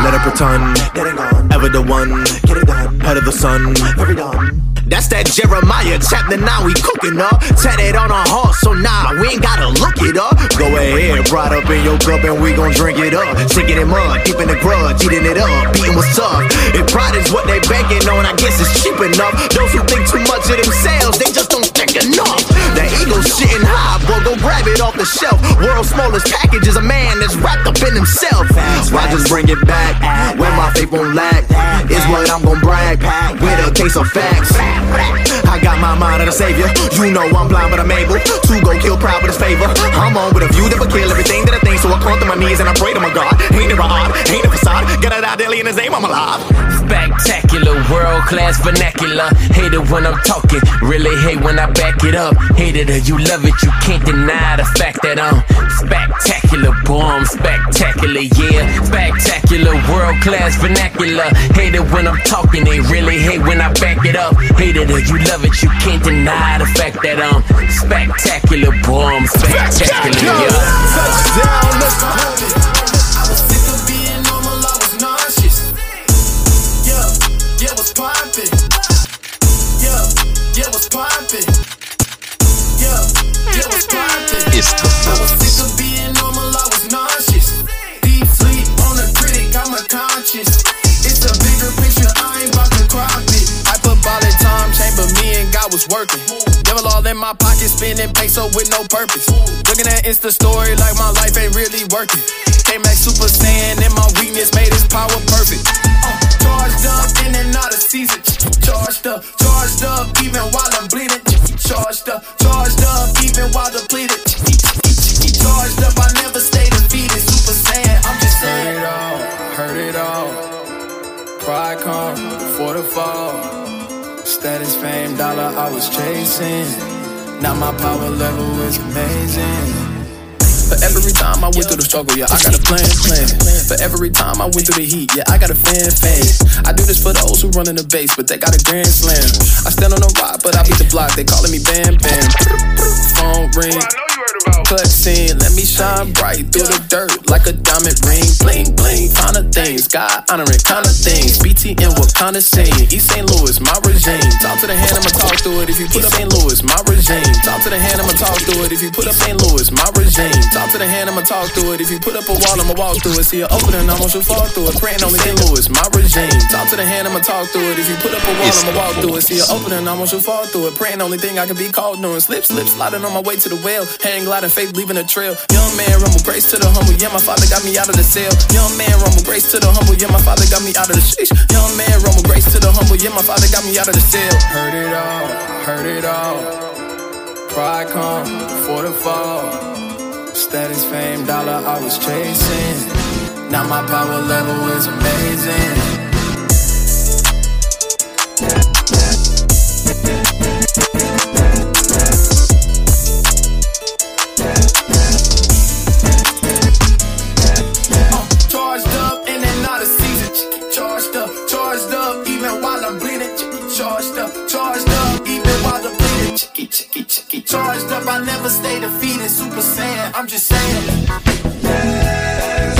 Let it pretend, ever the one, get it done, head of the sun, very done. That's that Jeremiah chapter 9 we cooking up. Tatted on our heart, so nah, we ain't gotta look it up. Go ahead, brought up in your cup and we gon' drink it up. Sinking in mud, deep in the grudge, eating it up, beating what's tough. If pride is what they banking on, I guess it's cheap enough. Those who think too much of themselves, they just don't think enough. That ego shitting high, boy, go grab it off the shelf. World's smallest package is a man that's wrapped up in himself. Why I just bring it back when my faith won't lack? is what I'm gon' brag with a case of facts. I got my mind on the savior. You know I'm blind, but I'm able to go kill pride with his favor. I'm on with a view that will kill everything that I think, so I crawl to my knees and I pray to my God. Ain't never odd, ain't a facade. Get it out daily in his name, I'm alive. Spectacular, world class vernacular. Hate it when I'm talking, really hate when I back it up. Hate it or you love it, you can't deny the fact that I'm spectacular, boy, I'm spectacular, yeah. Spectacular, world class vernacular. Hate it when I'm talking, they really hate when I back it up. Hate it or you love it, you can't deny the fact that I'm spectacular, boy, I'm spectacular, yeah. Touchdown, let's was working. Devil all in my pocket, spinning peso with no purpose. Looking at Insta story like my life ain't really working. Came back super and my Now my power level is amazing. For every time I went through the struggle, yeah, I got a plan, plan. For every time I went through the heat, yeah, I got a fan, fan. I do this for those who run in the base, but they got a grand slam. I stand on the rock, but I beat the block, they calling me Bam Bam. Phone ring, cut scene, let me shine bright through the dirt like a diamond ring. Bling, bling, kind of things, God honoring kind of things. BTN, what kind of scene? East St. Louis, my regime. Talk to the hand, I'ma talk through it if you put up St. Louis, my regime. Talk to the hand, I'ma talk through it if you put up St. Louis, my regime. Talk to the hand, I'ma talk through it. If you put up a wall, I'ma walk through it. See it opening, I want you to fall through it. Praying only St. Louis, my regime. Talk to the hand, I'ma talk through it. If you put up a wall, I'ma walk through it. See it opening, I want you to fall through it. Praying only thing I can be called doing. Slip, slip, sliding on my way to the well. Hang gliding, faith leaving a trail. Young man, rumble grace to the humble. Yeah, my father got me out of the cell. Young man, rumble grace to the humble. Yeah, my father got me out of the sheesh. Young man, rumble grace to the humble. Yeah, my father got me out of the cell. Heard it all, heard it all. Pride come before the fall. Status, fame, dollar, I was chasing. Now my power level is amazing. Chicky, chicky, chicky. Charged up, I never stay defeated. Super Saiyan, I'm just saying. Yes.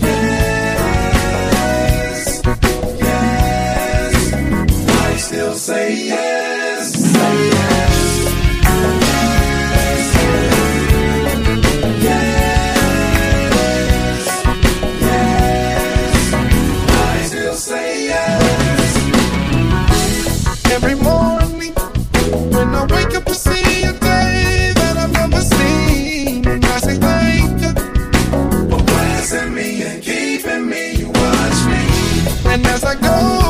Yes. Yes. I still say yes. Go.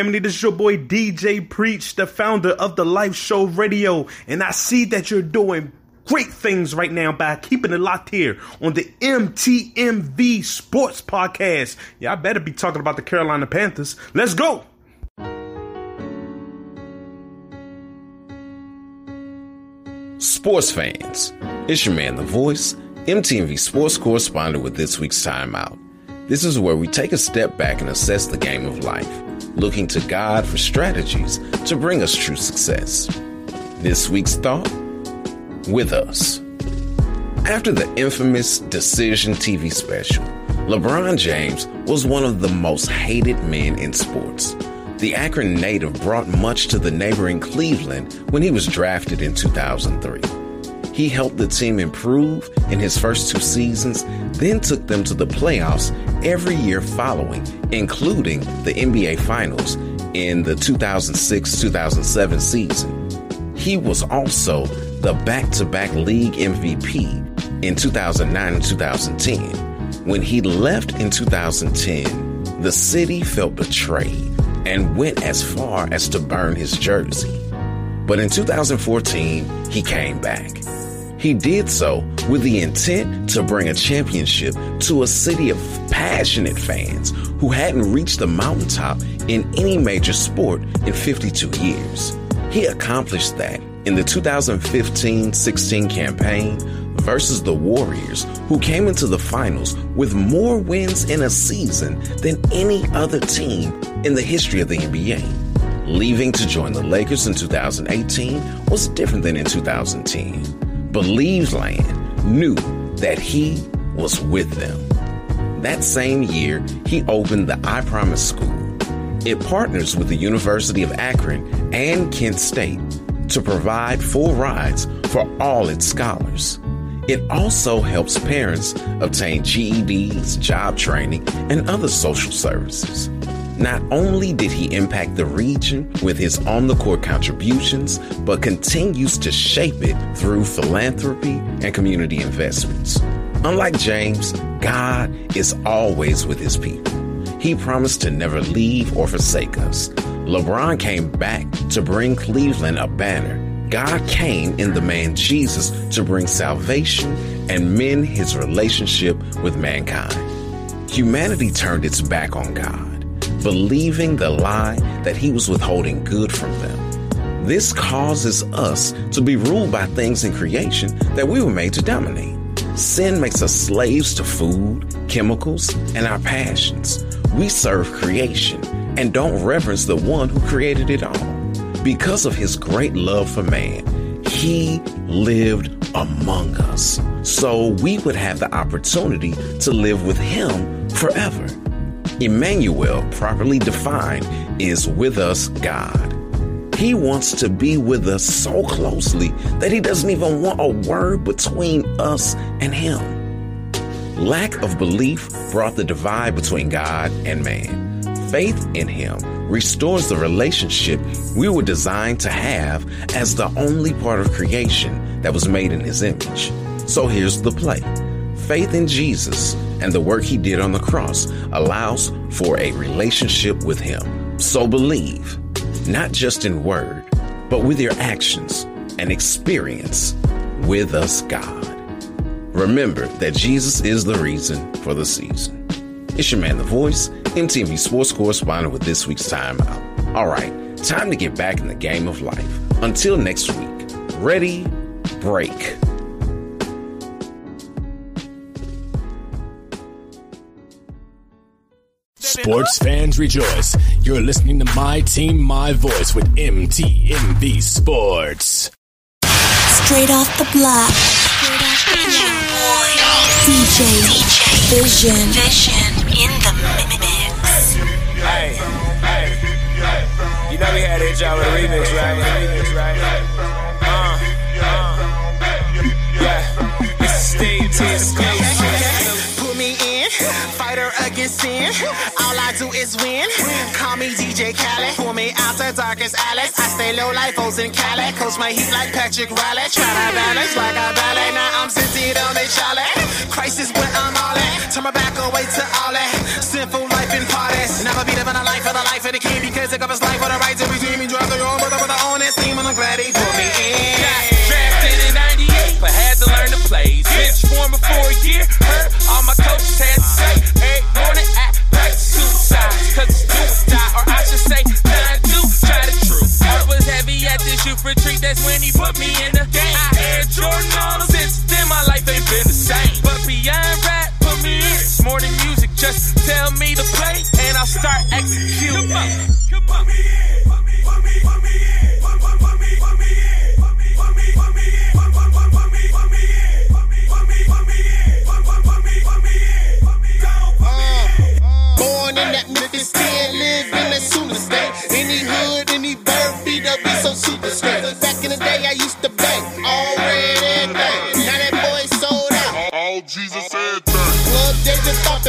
Family? This is your boy DJ Preach, the founder of the Life Show Radio, and I see that you're doing great things right now by keeping it locked here on the MTMV Sports Podcast. Yeah, I better be talking about the Carolina Panthers. Let's go. Sports fans, it's your man, The Voice, MTMV sports correspondent with this week's timeout. This is where we take a step back and assess the game of life, looking to God for strategies to bring us true success. This week's thought? With us. After the infamous Decision TV special, LeBron James was one of the most hated men in sports. The Akron native brought much to the neighboring Cleveland when he was drafted in 2003. He helped the team improve in his first two seasons, then took them to the playoffs every year following, including the NBA Finals in the 2006 2007 season. He was also the back to back league MVP in 2009 and 2010. When he left in 2010, the city felt betrayed and went as far as to burn his jersey. But in 2014, he came back. He did so with the intent to bring a championship to a city of passionate fans who hadn't reached the mountaintop in any major sport in 52 years. He accomplished that in the 2015 16 campaign versus the Warriors, who came into the finals with more wins in a season than any other team in the history of the NBA. Leaving to join the Lakers in 2018 was different than in 2010. Believeland knew that he was with them. That same year, he opened the I Promise School. It partners with the University of Akron and Kent State to provide full rides for all its scholars. It also helps parents obtain GEDs, job training, and other social services. Not only did he impact the region with his on the court contributions, but continues to shape it through philanthropy and community investments. Unlike James, God is always with his people. He promised to never leave or forsake us. LeBron came back to bring Cleveland a banner. God came in the man Jesus to bring salvation and mend his relationship with mankind. Humanity turned its back on God, believing the lie that he was withholding good from them. This causes us to be ruled by things in creation that we were made to dominate. Sin makes us slaves to food, chemicals, and our passions. We serve creation and don't reverence the one who created it all. Because of his great love for man, he lived among us so we would have the opportunity to live with him forever. Emmanuel, properly defined, is with us God. He wants to be with us so closely that he doesn't even want a word between us and him. Lack of belief brought the divide between God and man. Faith in him restores the relationship we were designed to have as the only part of creation that was made in his image. So here's the play. Faith in Jesus and the work he did on the cross allows for a relationship with him. So believe, not just in word, but with your actions and experience with us, God. Remember that Jesus is the reason for the season. It's your man, The Voice, MTMV Sports Correspondent with this week's timeout. All right, time to get back in the game of life. Until next week, ready, break. Sports fans rejoice. You're listening to My Team, My Voice with MTMV Sports. Straight off the block. DJ, Vision. Vision in the mix. Hey, hey. You know we had to hit y'all with a remix, right? Remix, right? Uh, uh. Yeah. It's Steve T. Put me in, fighter against sin. Is. Call me DJ Khaled. Pull me out the darkest alleys. I stay low like foes in Cali. Coach my heat like Patrick Riley. Try to balance like I ballet. Now I'm sitting on the Charlie. Crisis when I'm all at. Turn my back away to all that. Sinful life and parties. Never be living a life for the life of the king because it covers life for the right to redeem me. Drive the own brother with the honest team. And I'm glad he put me in. Retreat, that's when he put me in the game. I had Jordan on him, since then my life ain't been the same. But beyond rap, put me in, it's more than music, just tell me to play, and I'll start executing. Come on, come on. Born in that Memphis 10, live in that super state.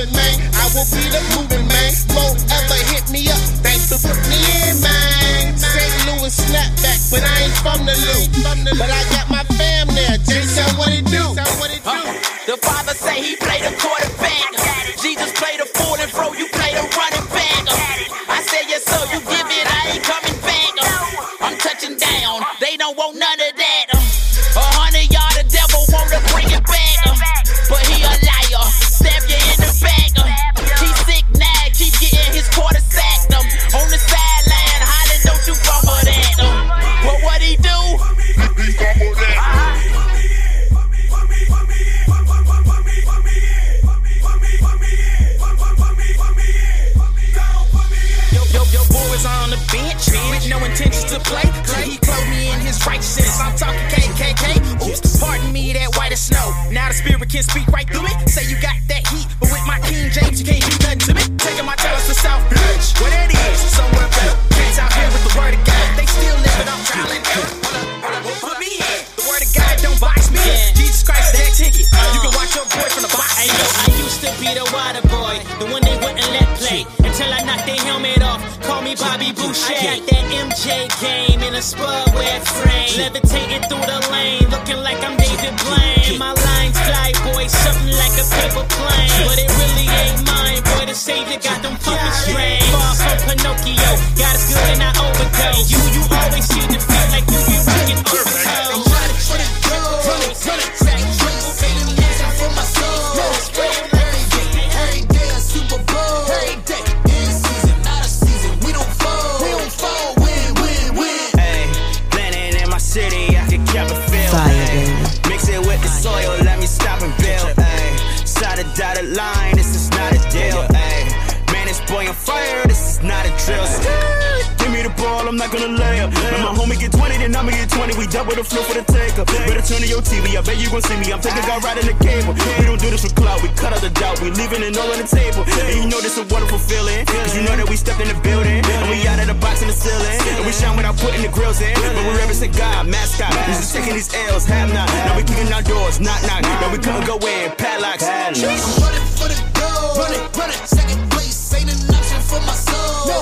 Thumping, man. I will be the moving man. Mo ever hit me up, thanks for putting me in, man. St. Louis snapback, but I ain't from the loop. But I got my fam there. Jason, what it do? The father say he played can speak right through me. Say you got that heat, but with my King James, you can't do nothing to me. Taking my talents to South Beach, where that is, somewhere better. Cats out here with the word of God, they still living on trial and error. Hold up, hold up, well, put me in. The word of God don't box me. in. Jesus Christ, that ticket. You can watch your boy from the box. Yo, I used to be the water boy, the one they wouldn't let play. Until I knocked their helmet off, call me Bobby Boucher. I got that MJ game in a Spud Webb frame. Levitating through the lane, looking like I'm David Blaine. Something like a paper plane. But it really ain't mine, boy, the savior got them puppet strings. Far from Pinocchio, got us good and I overdose. You, you always seem to feel like you be working the soil, dotted line, this is not a deal. Ayy, man, it's boy on fire, this is not a ball, I'm not gonna lay up. When my homie get 20, then I'ma get 20. We double the flow for the taker. Better turn to your TV, I bet you gon' see me. I'm taking God in the cable. We don't do this for clout, we cut out the doubt. We leaving it all on the table. And you know this a wonderful feeling. Cause you know that we stepped in the building. And we out of the box in the ceiling. And we shine without putting the grills in. But we represent God, mascot. We just taking these L's, have not. Now we kicking our doors, knock knock. Now we couldn't go in, padlocks. I'm running for the goal. Run it, run it. Second place ain't an option for my soul. No.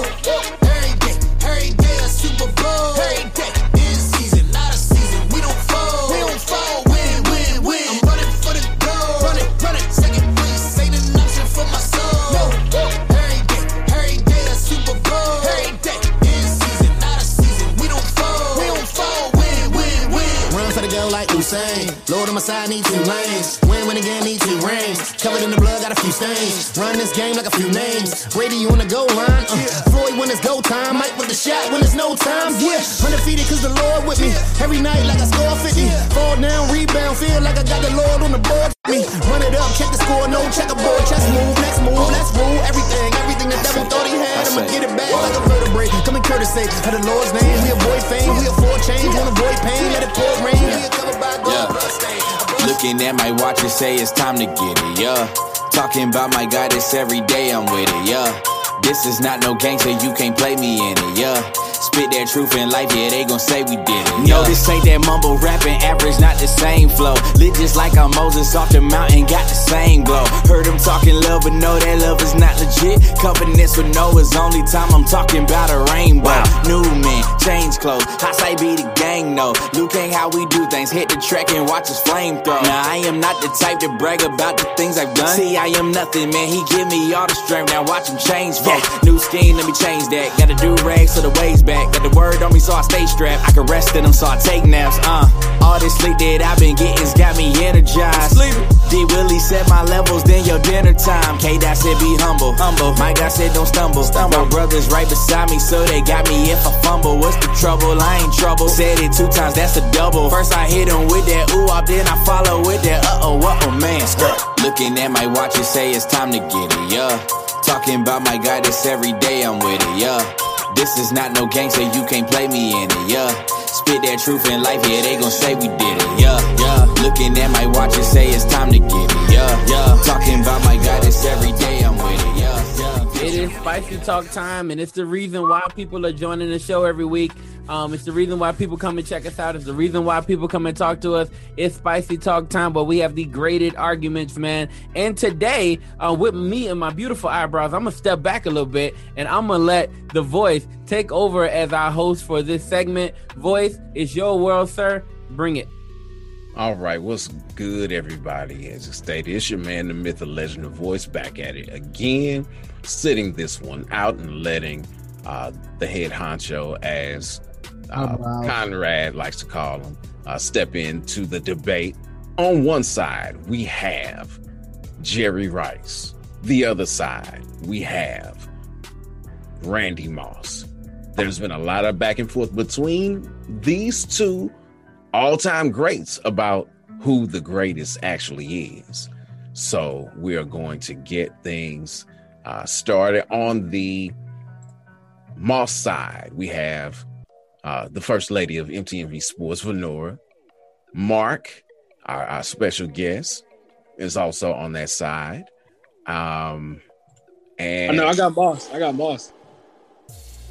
Every day, every day a Super Bowl. Every like Usain. Lord on my side, need two lanes. Win, win again, need two rings. Covered in the blood, got a few stains. Run this game like a few names. Brady, you on the goal line. Uh, Floyd when it's go time. Mike with the shot when it's no time. Yeah, undefeated cause the Lord with me. Every night like I score 50. Fall down, rebound, feel like I got the Lord on the board. Me, run it up, check the score, no checkerboard. Chess move, next move, let's rule everything. Everything the devil thought he had, I'ma get it back like a vertebrae. Come in courtesy of the Lord's name. We avoid fame, we avoid change, won't avoid pain. Let it pour rain, we covered by gold. Looking at my watch and say it's time to get it, yeah. Talking about my God, it's every day I'm with it, yeah. This is not no so you can't play me in it, yeah. Spit that truth in life, yeah, they gon' say we did it. No, this ain't that mumble rapping average, not the same flow. Lit just like I'm Moses off the mountain, got the same glow. Heard them talking love, but know that love is not legit. Covenants with Noah's only time I'm talking about a rainbow. New men, change clothes. I say be the gang, no. Luke ain't how we do things. Hit the track and watch us flame throw. Now, I am not the type to brag about the things I've done. See, I am nothing, man. He give me all the strength. Now watch him change, folks. New scheme, let me change that. Gotta do rags so the waves back. Got the word on me, so I stay strapped. I can rest in them, so I take naps. Uh, all this sleep that I've been getting's got me energized. D Willie set my levels, then your dinner time. K Dot said be humble, humble. Mike God said don't stumble, stumble. My brothers right beside me, so they got me if I fumble. What's the trouble? I ain't trouble. Said it two times, that's a double. First I hit him with that ooh up, then I follow with that uh oh, uh oh man. Looking at my watch and say it's time to get it, yeah. Talking about my God, it's every day I'm with it, yeah. This is not no game, so you can't play me in it, yeah. Spit that truth in life, yeah, they gon' say we did it, yeah, yeah. Looking at my watch and say it's time to get it, yeah, yeah. Talking about my it's every day I'm is spicy talk time, and it's the reason why people are joining the show every week. Um, it's the reason why people come and check us out. It's the reason why people come and talk to us. It's spicy talk time, but we have the graded arguments, man. And today, uh, with me and my beautiful eyebrows, I'm gonna step back a little bit, and I'm gonna let the voice take over as our host for this segment. Voice, it's your world, sir. Bring it. All right, what's good, everybody? As I stated, it's your man, the myth, the legend, the voice, back at it again, sitting this one out and letting uh, the head honcho, as uh, wow. Conrad likes to call him, uh, step into the debate. On one side, we have Jerry Rice. The other side, we have Randy Moss. There's been a lot of back and forth between these two all time greats about who the greatest actually is. So we are going to get things uh, started on the Moss side. We have uh, the first lady of MTMV Sports, Venora, Mark, our, our special guest, is also on that side. Um, I and know I got Moss. I got Moss.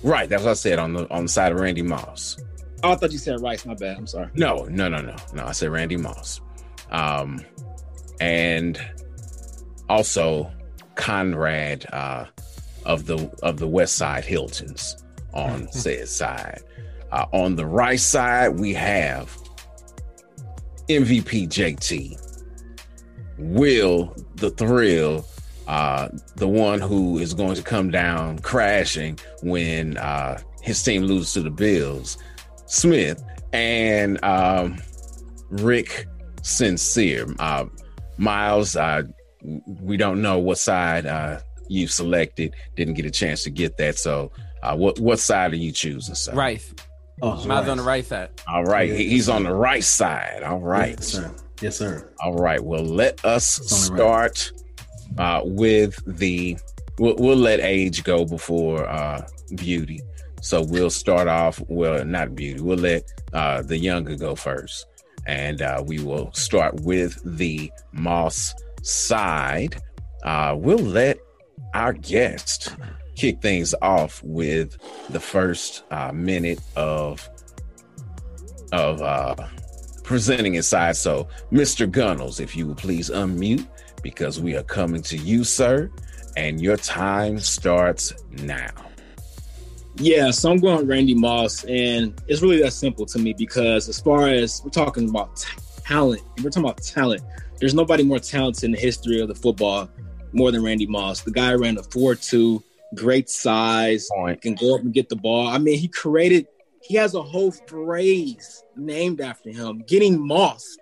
right, that's what I said on the on the side of Randy Moss. Oh, I thought you said Rice. My bad. I'm sorry. No, no, no, no, no. I said Randy Moss. Um, and also Conrad uh, of the of the West Side Hiltons on (laughs) said side. Uh, on the right side, we have MVP JT, Will the Thrill, uh, the one who is going to come down crashing when uh, his team loses to the Bills, Smith, and um, Rick Sincere. Uh, Miles, uh, we don't know what side uh, you selected. Didn't get a chance to get that. So, uh, what what side are you choosing? Sir? Rice. Oh, Miles on the right side. All right, he- he's on the right side. All right, Yes, sir. Yes, sir. All right. Well, let us on the right. start uh, with the. We'll, we'll let age go before uh, beauty. So we'll start off. Well, not beauty. We'll let uh, the younger go first, and uh, we will start with the Moss side. Uh, we'll let our guest kick things off with the first uh, minute of of uh, presenting his side. So, Mr. Gunnels, if you would please unmute because we are coming to you, sir, and your time starts now. Yeah, so I'm going Randy Moss, and it's really that simple to me because as far as we're talking about t- talent, we're talking about talent. There's nobody more talented in the history of the football more than Randy Moss. The guy ran a 4-2, great size, can go up and get the ball. I mean, he created, he has a whole phrase named after him, getting mossed.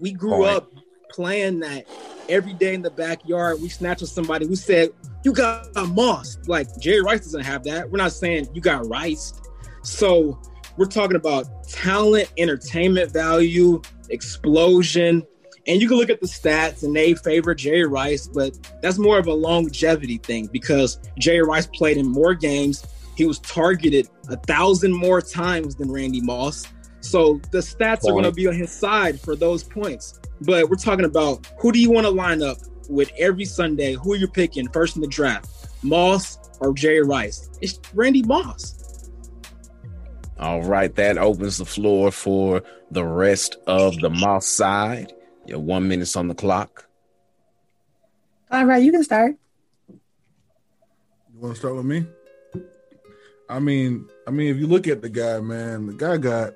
We grew Point. up playing that every day in the backyard. We snatched with somebody We said, You got moss." Like Jerry Rice doesn't have that. We're not saying you got rice. So we're talking about talent, entertainment value, explosion. And you can look at the stats and they favor Jerry Rice, but that's more of a longevity thing because Jerry Rice played in more games. He was targeted a thousand more times than Randy Moss. So the stats are going to be on his side for those points. But we're talking about who do you want to line up with every Sunday? Who are you're picking first in the draft, Moss or Jerry Rice? It's Randy Moss. All right, that opens the floor for the rest of the Moss side. Your one minute's on the clock. All right, you can start. You want to start with me? I mean, I mean, if you look at the guy, man, the guy got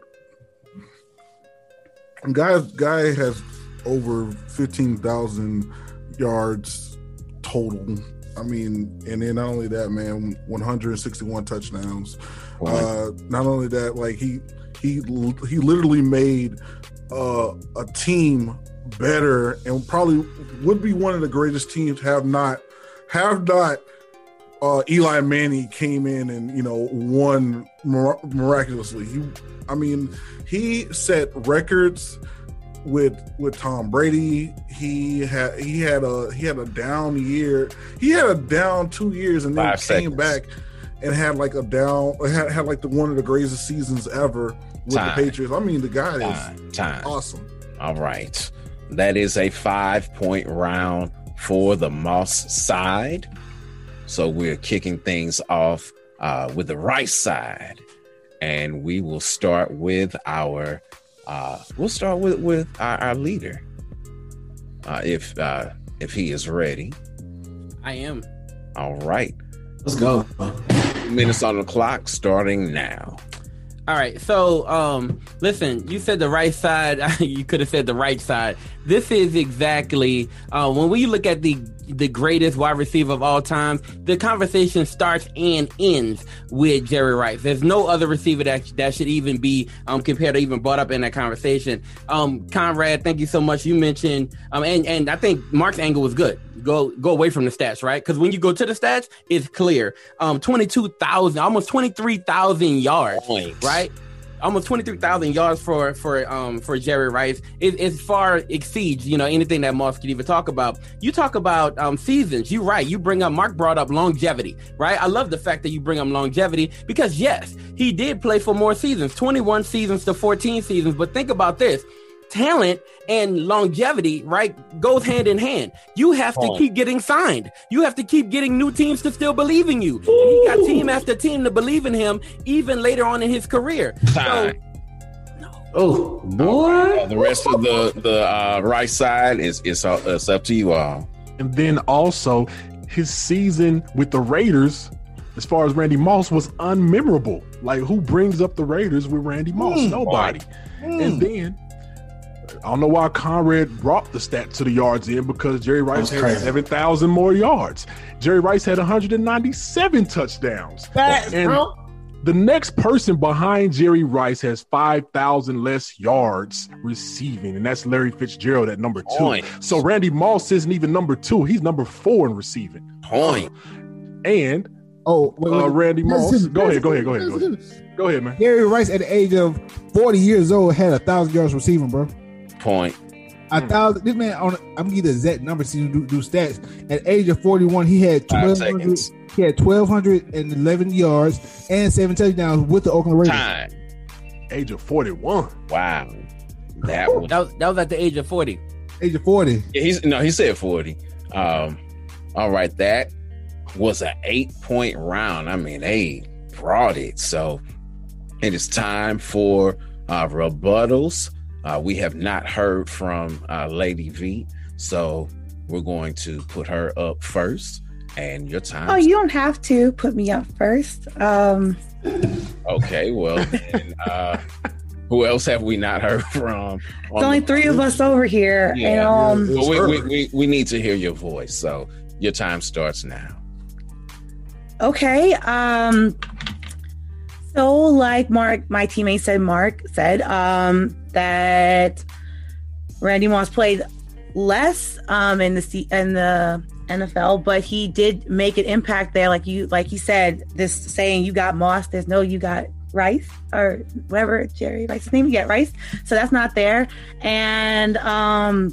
guy guy has over fifteen thousand yards total. I mean, and then not only that, man, one hundred and sixty-one touchdowns. Uh, not only that, like he he he literally made uh, a team better and probably would be one of the greatest teams have not have not uh, Eli Manning came in and you know won mir- miraculously. He, I mean, he set records with with Tom Brady. He had he had a he had a down year. He had a down two years and then Five came seconds. back and had like a down had had like the one of the greatest seasons ever with Time. the Patriots. I mean, the guy is Time. Time. awesome. All right. That is a five point round for the Moss side. So we're kicking things off uh, with the right side. And we will start with our uh, we'll start with, with our, our leader. Uh, if uh, if he is ready. I am. All right. Let's go. Minutes on the clock starting now. All right. So, um, listen, you said the right side. (laughs) you could have said the right side. This is exactly uh, when we look at the the greatest wide receiver of all time. The conversation starts and ends with Jerry Rice. There's no other receiver that that should even be um, compared or even brought up in that conversation. Um, Conrad, thank you so much. You mentioned um, and and I think Mark's angle was good. Go go away from the stats, right? Because when you go to the stats, it's clear. Um, twenty two thousand, almost twenty three thousand yards, right? Almost twenty three thousand yards for for um for Jerry Rice. It, it far exceeds you know anything that Moss could even talk about. You talk about um seasons. You're right. You bring up Mark brought up longevity, right? I love the fact that you bring up longevity because yes, he did play for more seasons, twenty one seasons to fourteen seasons. But think about this. Talent and longevity, right, goes hand in hand. You have to keep getting signed. You have to keep getting new teams to still believe in you. He got team after team to believe in him, even later on in his career. So, Oh Uh, the rest of the the uh, right side is it's, all, it's up to you all. And then also his season with the Raiders, as far as Randy Moss, was unmemorable. Like who brings up the Raiders with Randy Moss? Mm. Nobody. And then I don't know why Conrad brought the stat to the yards in because Jerry Rice had crazy. seven thousand more yards. Jerry Rice had 197 touchdowns. Facts, and bro. the next person behind Jerry Rice has 5,000 less yards receiving, and that's Larry Fitzgerald at number two. Point. So Randy Moss isn't even number two; he's number four in receiving. Point. And oh, wait, uh. Randy Moss. Listen, Go ahead, go ahead, go ahead, go ahead. Go ahead, man. Jerry Rice at the age of 40 years old had a thousand yards receiving, bro. Point. A thousand. This man on. I'm gonna give you the exact number so you do, do stats. At age of 41, he had Five 1200. seconds. He had 1211 yards and seven touchdowns with the Oakland Raiders. Time. Age of 41. Wow. That was, that was that was at the age of 40. Age of 40. Yeah, he's no, he said 40. Um, all right, that was an eight point round. I mean, they brought it. So it is time for uh rebuttals. Uh, we have not heard from uh, Lady V, so we're going to put her up first. And your time. Oh, you don't have to put me up first. Um, Okay, well, then, uh, who else have we not heard from? there's only three of us over here, and um, Well, we, we, we, we need to hear your voice. So your time starts now. Okay. Um so like Mark my teammate said Mark said um that Randy Moss played less um in the C- in the NFL but he did make an impact there. Like you like you said this saying you got Moss there's no you got Rice or whatever Jerry Rice's name you get Rice. So that's not there. And um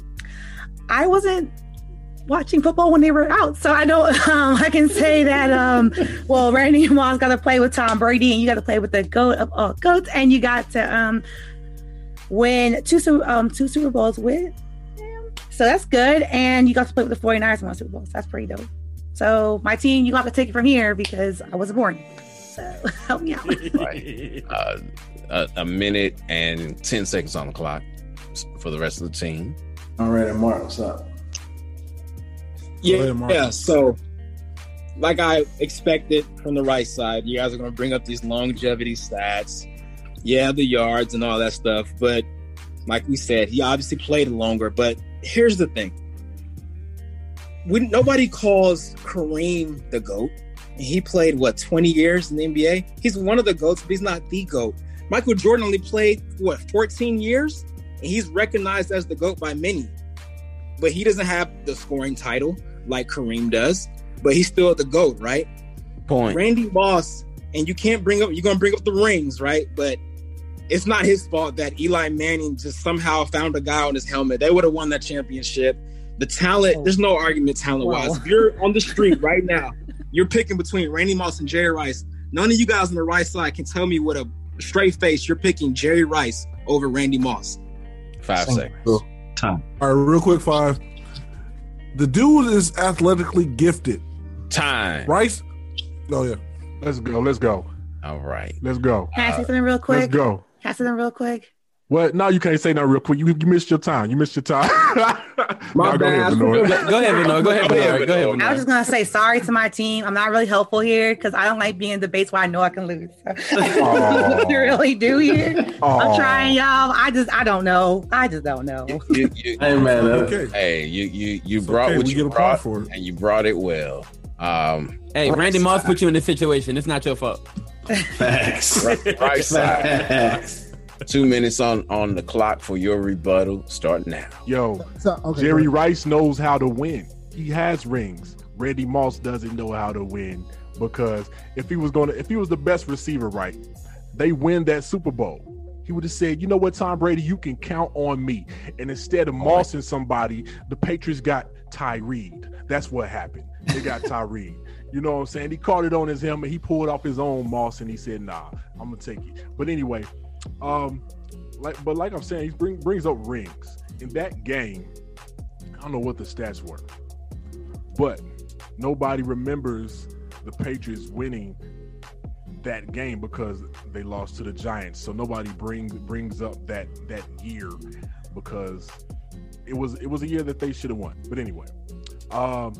I wasn't watching football when they were out. So I know (laughs) um, I can say that. Um, well, Randy Moss got to play with Tom Brady, and you got to play with the goat of all goats, and you got to um, win two um, two Super Bowls with. him. So that's good, and you got to play with the 49ers and won Super Bowls. That's pretty dope. So my team, you got to take it from here because I wasn't born. So (laughs) help me out. (laughs) Right. Uh, a, a minute and 10 seconds on the clock for the rest of the team. All right, Mark, what's up? Yeah, yeah. So, like I expected from the right side, you guys are going to bring up these longevity stats. Yeah, the yards and all that stuff. But like we said, he obviously played longer. But here's the thing: we nobody calls Kareem the goat. He played what 20 years in the NBA. He's one of the goats, but he's not the goat. Michael Jordan only played what 14 years, and he's recognized as the goat by many but he doesn't have the scoring title like Kareem does. But he's still the GOAT, right? Point. Randy Moss, and you can't bring up, you're going to bring up the rings, right? But it's not his fault that Eli Manning just somehow found a guy on his helmet. They would have won that championship. The talent, oh. there's no argument talent wise. Wow. If you're on the (laughs) street right now, you're picking between Randy Moss and Jerry Rice. None of you guys on the right side can tell me with a straight face you're picking Jerry Rice over Randy Moss. Five seconds. Time. All right, real quick, five. The dude is athletically gifted. Time. Rice? Oh yeah. Let's go. Let's go. All right. Let's go. Can I say something real quick? Let's go. Can I say something real quick? What? No, you can't say that real quick. You, you missed your time. You missed your time. (laughs) My No, go ahead, Benoit. Go, go ahead, Benoit. Go ahead, Benoit. Go ahead, I was just gonna say sorry to my team. I'm not really helpful here because I don't like being in debates where I know I can lose. (laughs) So (laughs) I really do here. Aw. I'm trying, y'all. I just I don't know. I just don't know. You, you, Hey, man, uh, Okay. Hey, you you you brought okay, what we you get a brought, point for it. and you brought it well. Um, Hey, Randy Moss put you in this situation. It's not your fault. Facts. right, right side. Facts. Two minutes on on the clock for your rebuttal. Start now. Yo, So, okay, Jerry Rice knows how to win. He has rings. Randy Moss doesn't know how to win because if he was gonna, if he was the best receiver, right, they win that Super Bowl. He would have said, "You know what, Tom Brady, you can count on me." And instead of mossing somebody, the Patriots got Tyreed. That's what happened. They got (laughs) Tyreed. You know what I'm saying? He caught it on his helmet. He pulled off his own moss and he said, "Nah, I'm gonna take it." But anyway, um, like, but like I'm saying, he bring, brings up rings in that game. I don't know what the stats were, but nobody remembers the Patriots winning that game because they lost to the Giants. So nobody brings brings up that that year because it was it was a year that they should have won. But anyway, um,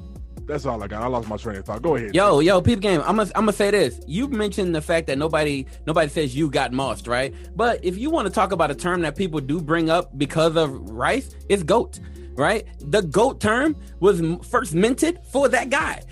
that's all I got. I lost my train of thought. Go ahead. Yo, yo, peep game. I'm gonna, I'm gonna say this. You mentioned the fact that nobody, nobody says you got mossed, right? But if you want to talk about a term that people do bring up because of Rice, it's goat, right? The goat term was first minted for that guy.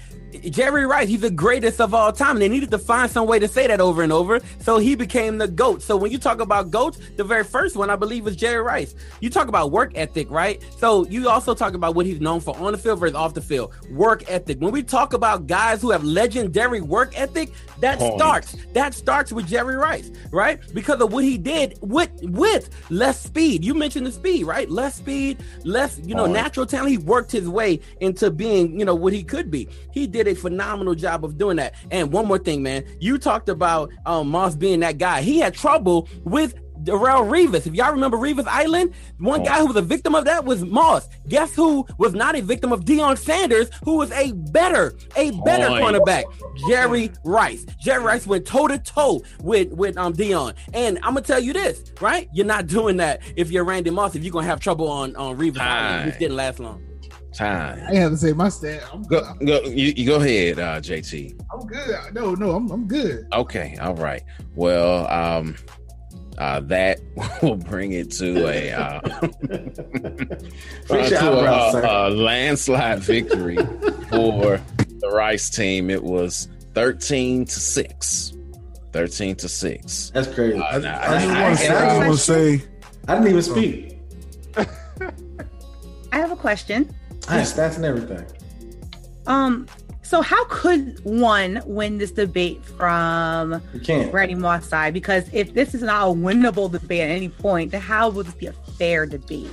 Jerry Rice, he's the greatest of all time. And They needed to find some way to say that over and over, so he became the GOAT. So when you talk about GOATs, the very first one I believe was Jerry Rice. You talk about work ethic, right? So you also talk about what he's known for on the field versus off the field. Work ethic. When we talk about guys who have legendary work ethic, that Point. starts that starts with Jerry Rice, right? Because of what he did with with less speed. You mentioned the speed, right? Less speed, less, you know, Point. natural talent. He worked his way into being, you know, what he could be. He did a phenomenal job of doing that. And one more thing, man, you talked about um, Moss being that guy. He had trouble with Darrelle Revis. If y'all remember Revis Island, one guy who was a victim of that was Moss. Guess who was not a victim of Deion Sanders, who was a better, a better Point. cornerback? Jerry Rice. Jerry Rice went toe to toe with with um Deion. And I'm gonna tell you this, right? You're not doing that if you're Randy Moss. If you're gonna have trouble on on Revis Island, which didn't last long. Time. I have to say my stat. I'm, Go, go. You, you go ahead, uh, JT. I'm good. No, no, I'm, I'm good. Okay, all right. Well, um, uh, that (laughs) will bring it to a uh, (laughs) Fix your to a, eyebrows, sir. a landslide victory for the Rice team. It was thirteen to six. Thirteen to six. That's crazy. Uh, now, I just I- want to say, I want to say, I didn't even speak. (laughs) I have a question. I had stats and everything. Um, so how could one win this debate from. Randy Moss side? Because if this is not a winnable debate at any point, then how will this be a fair debate?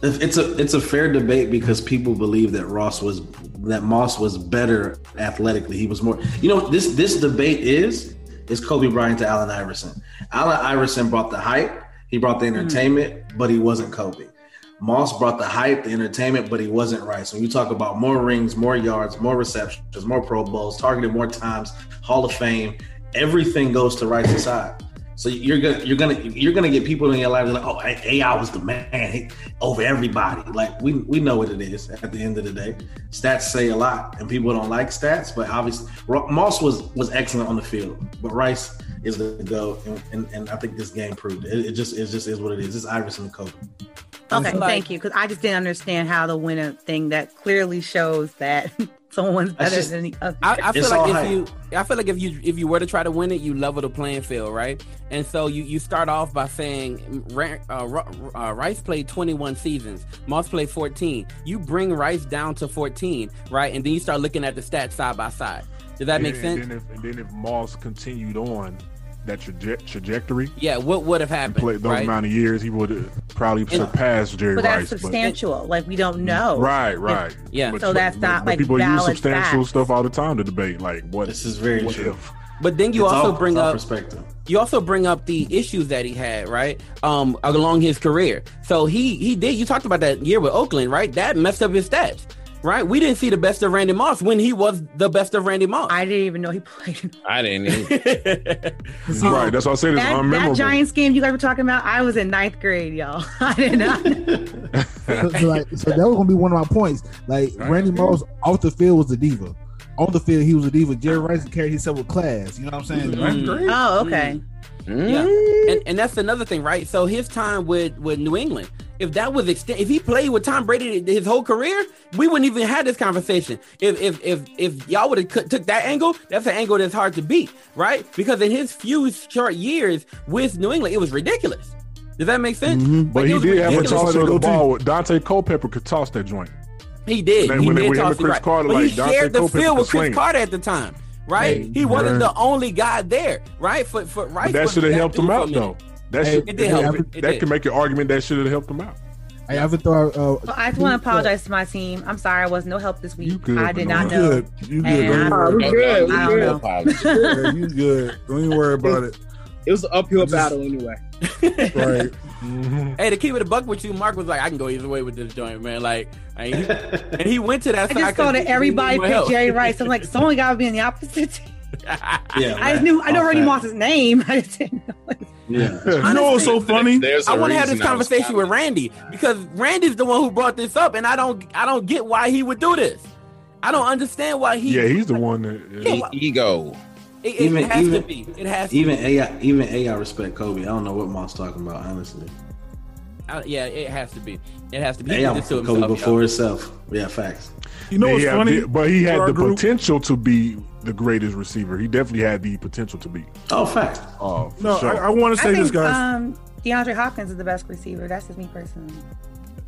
If It's a it's a fair debate because people believe that Ross was that Moss was better athletically. He was more. You know this this debate is is Kobe Bryant to Allen Iverson. Allen Iverson brought the hype. He brought the entertainment, but he wasn't Kobe. Moss brought the hype, the entertainment, but he wasn't Rice. When you talk about more rings, more yards, more receptions, more Pro Bowls, targeted more times, Hall of Fame, everything goes to Rice's side. So you're gonna you're gonna you're gonna get people in your life like, oh, AI was the man over everybody. Like we we know what it is at the end of the day. Stats say a lot, and people don't like stats. But obviously, Moss was was excellent on the field, but Rice is the go, and, and, and I think this game proved it. It just it just is what it is. It's Iverson and Kobe. Okay, like- thank you. Because I just didn't understand how the winner thing that clearly shows that (laughs) someone's better just- than the other. I, I feel It's like if hype. you, I feel like if you if you were to try to win it, you level the playing field, right? And so you you start off by saying uh, uh, Rice played 21 seasons, Moss played 14. You bring Rice down to 14, right? And then you start looking at the stats side by side. Does that make sense? And then, if, and then if Moss continued on that traje- trajectory, yeah. What would have happened? played those right? amount of years, he would have probably surpass Jerry but that's Rice. but- substantial. like we don't know. Right, right. Yeah. So that's not, but like, people use substantial facts. stuff all the time to debate. Like what? This is very true. if? But then you It's also all- bring up perspective. you also bring up the issues that he had, right? Um, along his career. So he he did. You talked about that year with Oakland, right? That messed up his stats, right? We didn't see the best of Randy Moss when he was the best of Randy Moss. I didn't even know he played. I didn't. (laughs) Even, right. That's why I said it's That, that unmemorable. Giants game you guys were talking about, I was in ninth grade, y'all. (laughs) I did not. so, (laughs) so, like, so that was gonna be one of my points. Like Randy Moss off the field was a diva. On the field, he was a diva. Jerry Rice carried himself with class. You know what I'm saying? Mhm. oh, okay. Yeah, and and that's another thing, right? So his time with with New England, if that was extend, if he played with Tom Brady his whole career, we wouldn't even have this conversation. If if if if y'all would have took that angle, that's an angle that's hard to beat, right? Because in his few short years with New England, it was ridiculous. Does that make sense? Mm-hmm. But Like, it he did have a ridiculous. toss of the ball. Daunte Culpepper could toss that joint. He did. When he when did when him toss and it Cris right. Carter, but like, he Daunte shared the Culpepper field with Cris. Carter at the time, right? Hey, he wasn't man. the only guy there, right? For for right. But that should have helped him dude for a out minute. though. That Hey, should It did help. Hey, It, it that did. can make an argument that should have helped him out. Hey, I have throw. Uh, So I just want to apologize to my team. I'm sorry, I was no help this week. good, I did Bernard. not You know. good? You good? Don't I- worry we about good. it. We I good. don't know. Yeah, (laughs) you good? Don't even worry about it. It was an uphill Just- battle anyway. (laughs) Right. Hey, to keep it a buck with you, Mark was like, I can go either way with this joint, man. Like, and he, (laughs) and he went to that I side. just thought 'cause that everybody needed picked help. Jerry Rice. I'm like, someone got to be in the opposite team. Yeah, I knew I know Randy. Moss's name. (laughs) I just didn't know. Yeah. (laughs) You know what's so funny? I want to have this conversation with Randy because Randy's the one who brought this up, and I don't, I don't get why he would do this. I don't understand why he. Yeah, he's the one that. Yeah, Yeah. why- Ego. It, it Even- has even- to be. It has to. Even be. AI, even AI respect Kobe. I don't know what Moss talking about, honestly. I- yeah, it has to be. It has to be. He AI to Kobe himself, before yo. itself. Yeah, facts. You know what's Yeah, funny? But he had the group? potential to be the greatest receiver. He definitely had the potential to be. Oh, fact. Oh, No, sure. I, I want to I say think this, guys. um, DeAndre Hopkins is the best receiver. That's just me personally.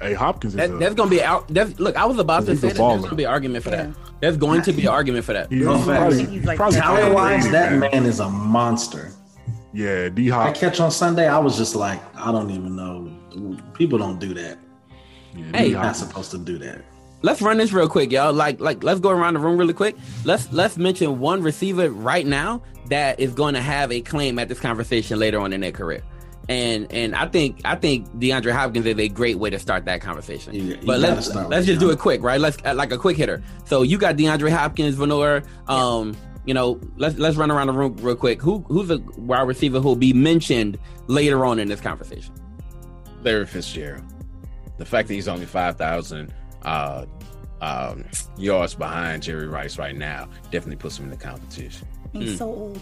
hey, Hopkins is That, a, that's gonna be out. That's, look, I was about to say a that. There's gonna be an argument for that. There's going to be an argument for that. he's, he's probably, He's like probably talent Talent wise, that man is a monster. Yeah, D I Hop. catch on Sunday. I was just like, I don't even know. People don't do that. Hey, You're not supposed to do that. Let's run this real quick, y'all. Like, like, let's go around the room really quick. Let's let's mention one receiver right now that is going to have a claim at this conversation later on in their career. And and I think I think DeAndre Hopkins is a great way to start that conversation. You- you but let's start let's with just do it quick, right? Let's uh, like a quick hitter. So you got DeAndre Hopkins, Venor. Um, you know, let's let's run around the room real quick. Who who's a wide receiver who will be mentioned later on in this conversation? Larry Fitzgerald. The fact that he's only five thousand uh, um, yards behind Jerry Rice right now definitely puts him in the competition. He's Mm. so old.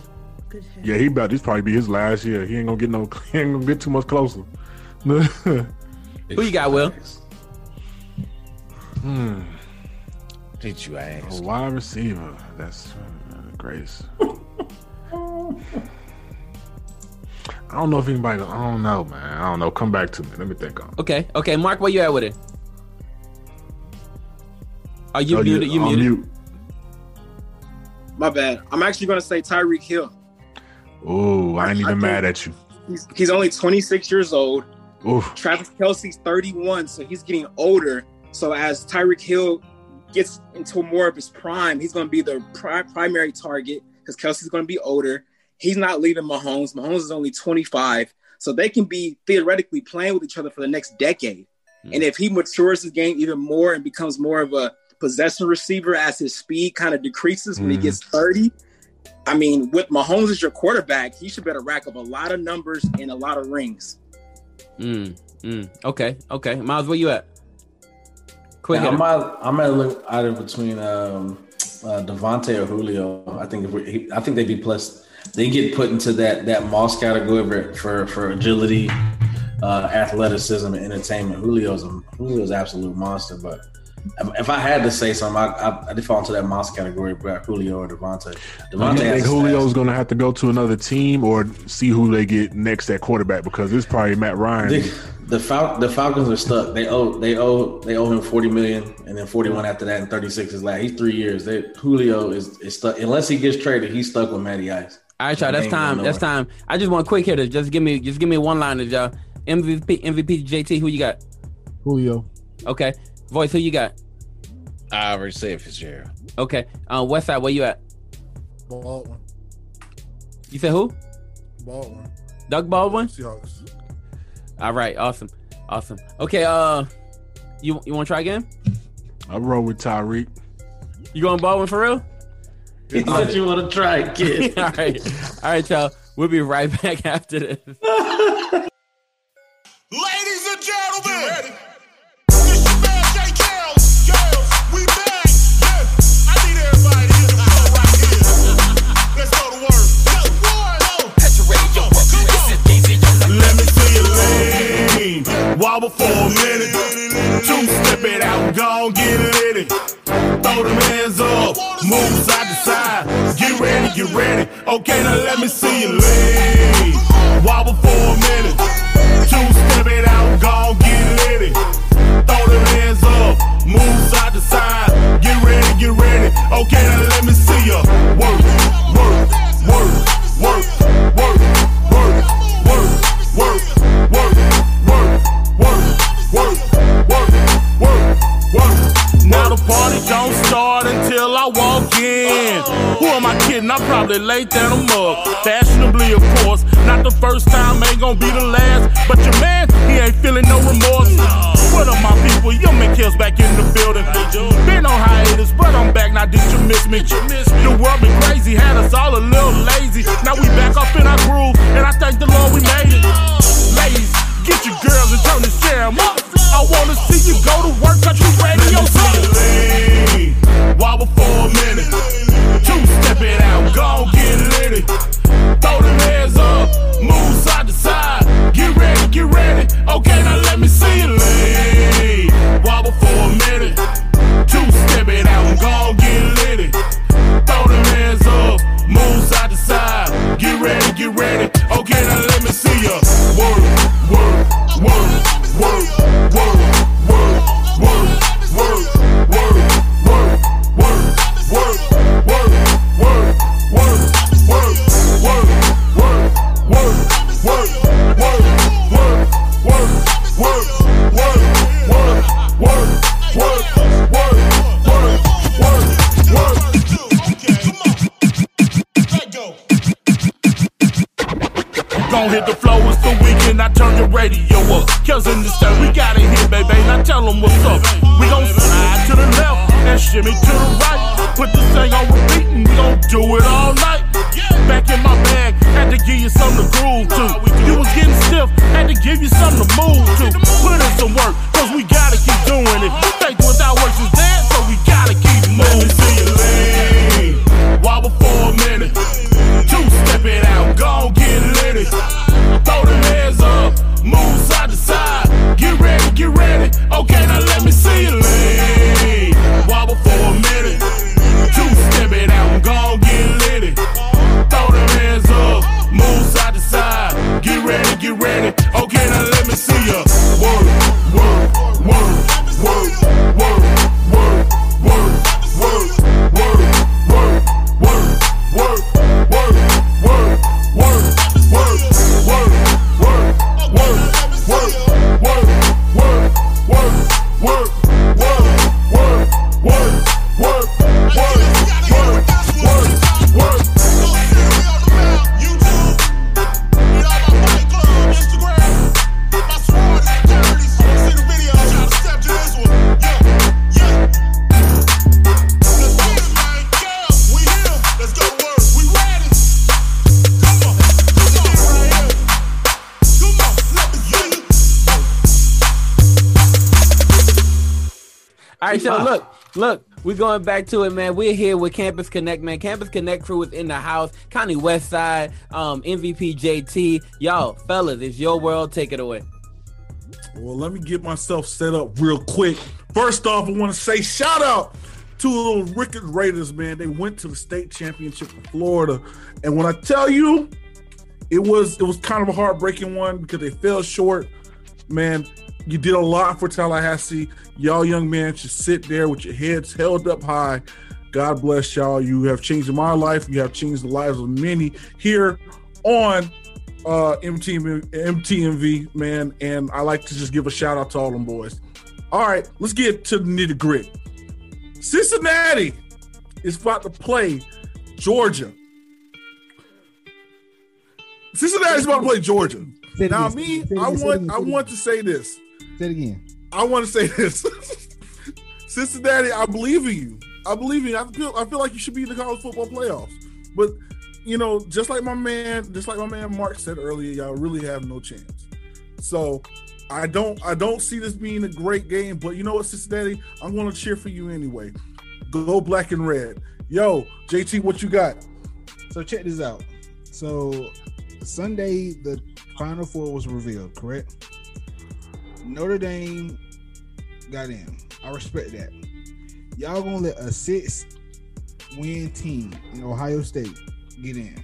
Good shit. Yeah, he about this probably be his last year. He ain't gonna get no. (laughs) He ain't gonna get too much closer. (laughs) Who you got, Will? hmm. Did you ask? A wide receiver. That's uh, Grace. I don't know if anybody. I don't know, man. I don't know. Come back to me. Let me think on. Okay, okay, Mark, where you at with it? Are you Oh, muted? You on muted? mute. My bad. I'm actually going to say Tyreek Hill. Oh, I ain't even think- mad at you. He's, he's only 26 years old. Oof. Travis Kelce's 31, so he's getting older. So as Tyreek Hill gets into more of his prime, he's going to be the pri- primary target because Kelsey's going to be older. He's not leaving Mahomes. Mahomes is only 25, so they can be theoretically playing with each other for the next decade. And mm. if he matures his game even more and becomes more of a possession receiver as his speed kind of decreases when he Mhm. gets 30, I mean, with Mahomes as your quarterback, he should better rack up a lot of numbers and a lot of rings. Mm, mm. Okay, okay. Miles, where you at? Quick, Yeah, hitter. I'm out, I'm at look either between um, uh, Davante or Julio. I think if we, he, I think they'd be plus. They get put into that that Moss category for for agility, uh, athleticism, and entertainment. Julio's a Julio's an absolute monster. But if I had to say something, I I, I fall into that Moss category, but Julio or Davante. Do Davante you think has a Julio's gonna have to go to another team or see who they get next at quarterback because it's probably Matt Ryan. The, the, Fal- the Falcons are stuck. They owe they owe they owe him forty million, and then forty one after that, and thirty six is last. He's three years. They, Julio is, is stuck unless he gets traded. He's stuck with Matty Ice. All right, y'all. That's time. That's time. I just want quick hitters. Just give me, just give me one line, of y'all. MVP, MVP, JT. Who you got? Julio. Okay. Voice. Who you got? I already said Fitzgerald. Okay. Uh, West Side. Where you at? Baldwin. You said who? Baldwin. Doug Baldwin. Seahawks. All right. Awesome. Awesome. Okay. Uh, you you want to try again? I roll with Tyreek. You going Baldwin for real? He said you want to try, kid. (laughs) All right. All right, y'all. We'll be right back after this. (laughs) Wobble for a minute. Two step it out, gon' get litty. Throw them hands up, move side to side. Get ready, get ready. Okay, now let me see you lean. Wobble for a minute. Two step it out, gon' get litty. Throw them hands up, move side to side. Get ready, get ready. Okay, now let me see. Work, work, work, work, work, party don't start until I walk in. Who am I kidding? I'm probably late than a mug. Fashionably, of course. Not the first time, ain't gonna be the last. But your man, he ain't feeling no remorse. What up, my people? Young McKill's back in the building. Been on hiatus, but I'm back. Now did you miss me? The world been crazy, had us all a little lazy. Now we back up in our groove, and I thank the Lord we made it. Ladies, get your girls and turn the jam up. I wanna see you go to work, country radio. Lean, wobble for a minute. Two step it out, go get litty. Throw them hands up, move side to side. Get ready, get ready. Okay, now let me see you Gon' hit the floor, it's the weekend, I turn your radio up. Cause in the state, we got it here, baby, now tell them what's up. We gon' slide to the left and shimmy to the right. Put this thing on repeat and we gon' do it all night. Back in my bag, had to give you something to groove to. You was getting stiff, had to give you something to move to. Put in some work, cause we gotta keep doing it. Faith without works is dead, so we gotta keep moving. See you lean, wobble for a minute. Two step it out, gon' get. Throw them hands up, move side to side. Get ready, get ready. Okay, we're going back to it, man. We're here with Campus Connect, man. Campus Connect crew is in the house. County West Side, um, MVP JT. Y'all, fellas, it's your world. Take it away. Well, let me get myself set up real quick. First off, I want to say shout out to the little Ricketts Raiders, man. They went to the state championship in Florida, and when I tell you, it was it was kind of a heartbreaking one because they fell short. Man, you did a lot for Tallahassee. Y'all young man should sit there with your heads held up high. God bless y'all. You have changed my life. You have changed the lives of many here on uh MT, MTMV, man. And I like to just give a shout out to all them boys. All right, let's get to the nitty grit. Cincinnati is about to play Georgia. Cincinnati's about to play Georgia. Now, me, I again. Say it want. I want to say this. Say it again. I want to say this. (laughs) Cincinnati, I believe in you. I believe in you. I feel, I feel like you should be in the college football playoffs. But you know, just like my man, just like my man Mark said earlier, y'all really have no chance. So I don't, I don't see this being a great game. But you know what, Cincinnati, I'm going to cheer for you anyway. Go black and red. Yo, JT, what you got? So check this out. So Sunday, the Final Four was revealed, correct? Notre Dame got in. I respect that. Y'all gonna let a six win team in Ohio State get in.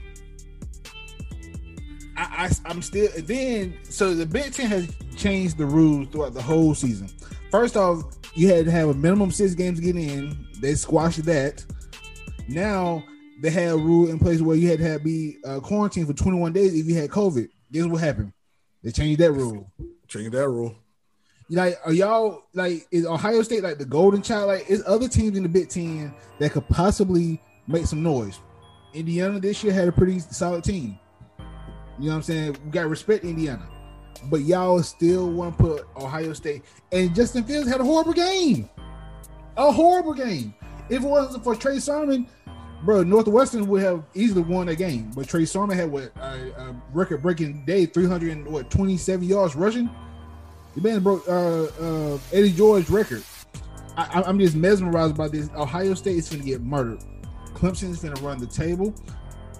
I, I am still then so the Big Ten has changed the rules throughout the whole season. First off, you had to have a minimum six games to get in. They squashed that. Now they had a rule in place where you had to have be uh, quarantined for 21 days if you had COVID. Guess what happened? They changed that rule. Change that rule. Like, are y'all like is Ohio State like the golden child? Like, is other teams in the Big Ten that could possibly make some noise? Indiana this year had a pretty solid team. You know what I'm saying? We got respect Indiana. But y'all still want to put Ohio State. And Justin Fields had a horrible game. A horrible game. If it wasn't for Trey Sermon, bro, Northwestern would have easily won that game. But Trey Sermon had what a, a record breaking day, 300 and what 27 yards rushing. The man broke uh, uh, Eddie George record. I, I'm just mesmerized by this. Ohio State is going to get murdered. Clemson is going to run the table.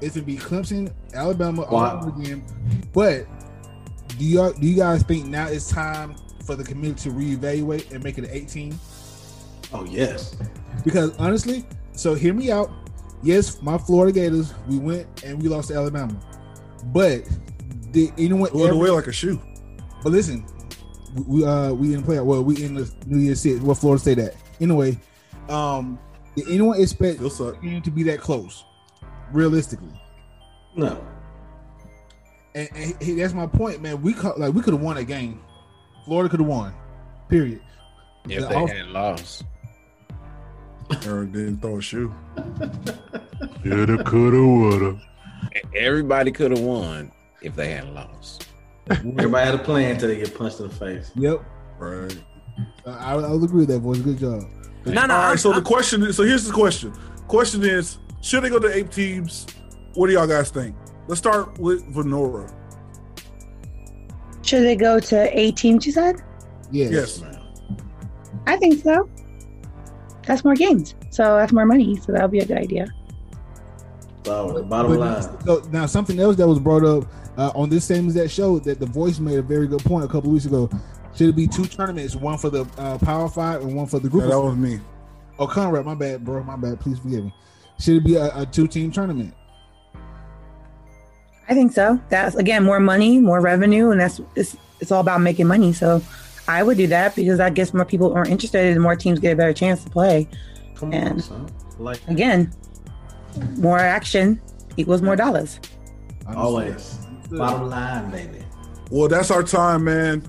It's going to be Clemson, Alabama, all over again. But do you do you guys think now it's time for the committee to reevaluate and make it an 18? Oh yes. Because honestly, so hear me out. Yes, my Florida Gators, we went and we lost to Alabama. But did anyone Blew it ever- away like a shoe. But listen, we- we uh we didn't play. Well, we in the New Year's Six. What Florida State at? Anyway, um, did anyone expect game to be that close? Realistically, no. And, and hey, that's my point, man. We co- like we could have won a game. Florida could have won. Period. If The they off- had lost. Eric didn't throw a shoe. Shoulda, coulda, woulda. Everybody could have won if they had lost. Everybody had a plan until they get punched in the face. Yep. Right. I, I would agree with that, boys. Good job. No, All right. so the question is. So here's the question. Question is: Should they go to eight teams? What do y'all guys think? Let's start with Venora. Should they go to eight teams? You said. Yes. Yes. ma'am. I think so. That's more games, so that's more money. So that'll be a good idea. So the bottom But line. So now something else that was brought up uh, on this same as that show that the voice made a very good point a couple weeks ago. Should it be two tournaments, one for the uh, Power Five and one for the group? Yeah, that was me. Oh, Conrad, my bad, bro, my bad. Please forgive me. Should it be a, a two-team tournament? I think so. That's again more money, more revenue, and that's it's it's all about making money. So I would do that because I guess more people are interested and more teams get a better chance to play. and Like again, more action equals more dollars. always. Bottom line, baby. Well, that's our time, man.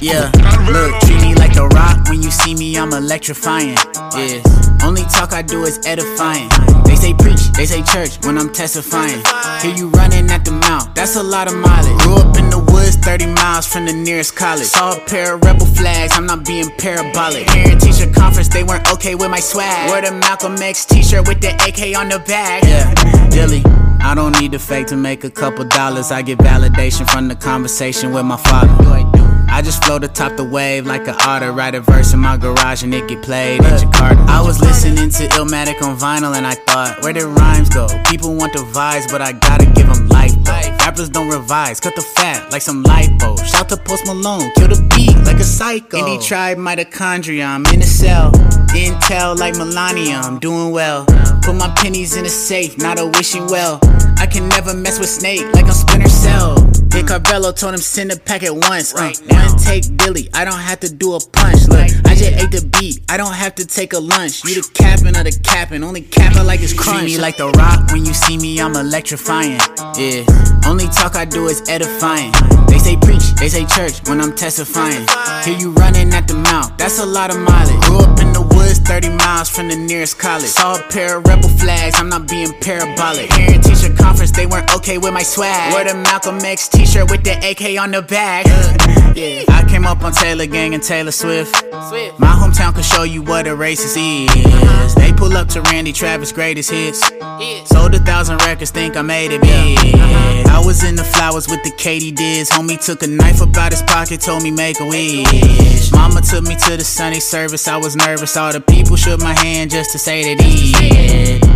Yeah, look, treat me like the rock. When you see me, I'm electrifying. Yeah, only talk I do is edifying. They say preach, they say church when I'm testifying. Hear you running at the mouth, that's a lot of mileage. Grew up in the woods, 30 miles from the nearest college. Saw a pair of rebel flags, I'm not being parabolic. Parent teacher conference, they weren't okay with my swag. Wore the Malcolm X t shirt with the AK on the back. Yeah, Dilly. I don't need the fake to make a couple dollars. I get validation from the conversation with my father. I just float atop the wave like an otter. Write a verse in my garage and it get played in Jakarta. I was listening to Illmatic on vinyl and I thought, where did rhymes go? People want the vibes, but I gotta give them life though. Rappers don't revise, cut the fat like some lipo. Shout to Post Malone, kill the beat like a psycho. Indie tribe mitochondria, I'm in a cell. Intel like Melania, I'm doing well. Put my pennies in a safe, not a wishing well. I can never mess with Snake like I'm Splinter Cell. Hit Carvello, told him send a pack at once. Uh, one take Billy, I don't have to do a punch. Look, I just ate the beat, I don't have to take a lunch. You the capping of the capping, only capping like it's crunch. Treat me like the rock, when you see me, I'm electrifying. Yeah, only talk I do is edifying. They say preach, they say church when I'm testifying. Hear you running at the mouth, that's a lot of mileage. Grew up in the woods, 30 miles from the nearest college. Saw a pair of rebel flags, I'm not being parabolic. Parent teacher conference, they weren't okay with my swag. Wore the Malcolm X t shirt with the AK on the back. (laughs) yeah, I came up on Taylor Gang and Taylor Swift. My hometown could show you what a racist is. They pull up to Randy Travis' greatest hits. Sold a thousand records, think I made it big. I was in the flowers with the Katie Diz. Homie took a knife up out his pocket, told me make a wish. Mama took me to the Sunday service, I was nervous. All the people shook my hand just to say that he.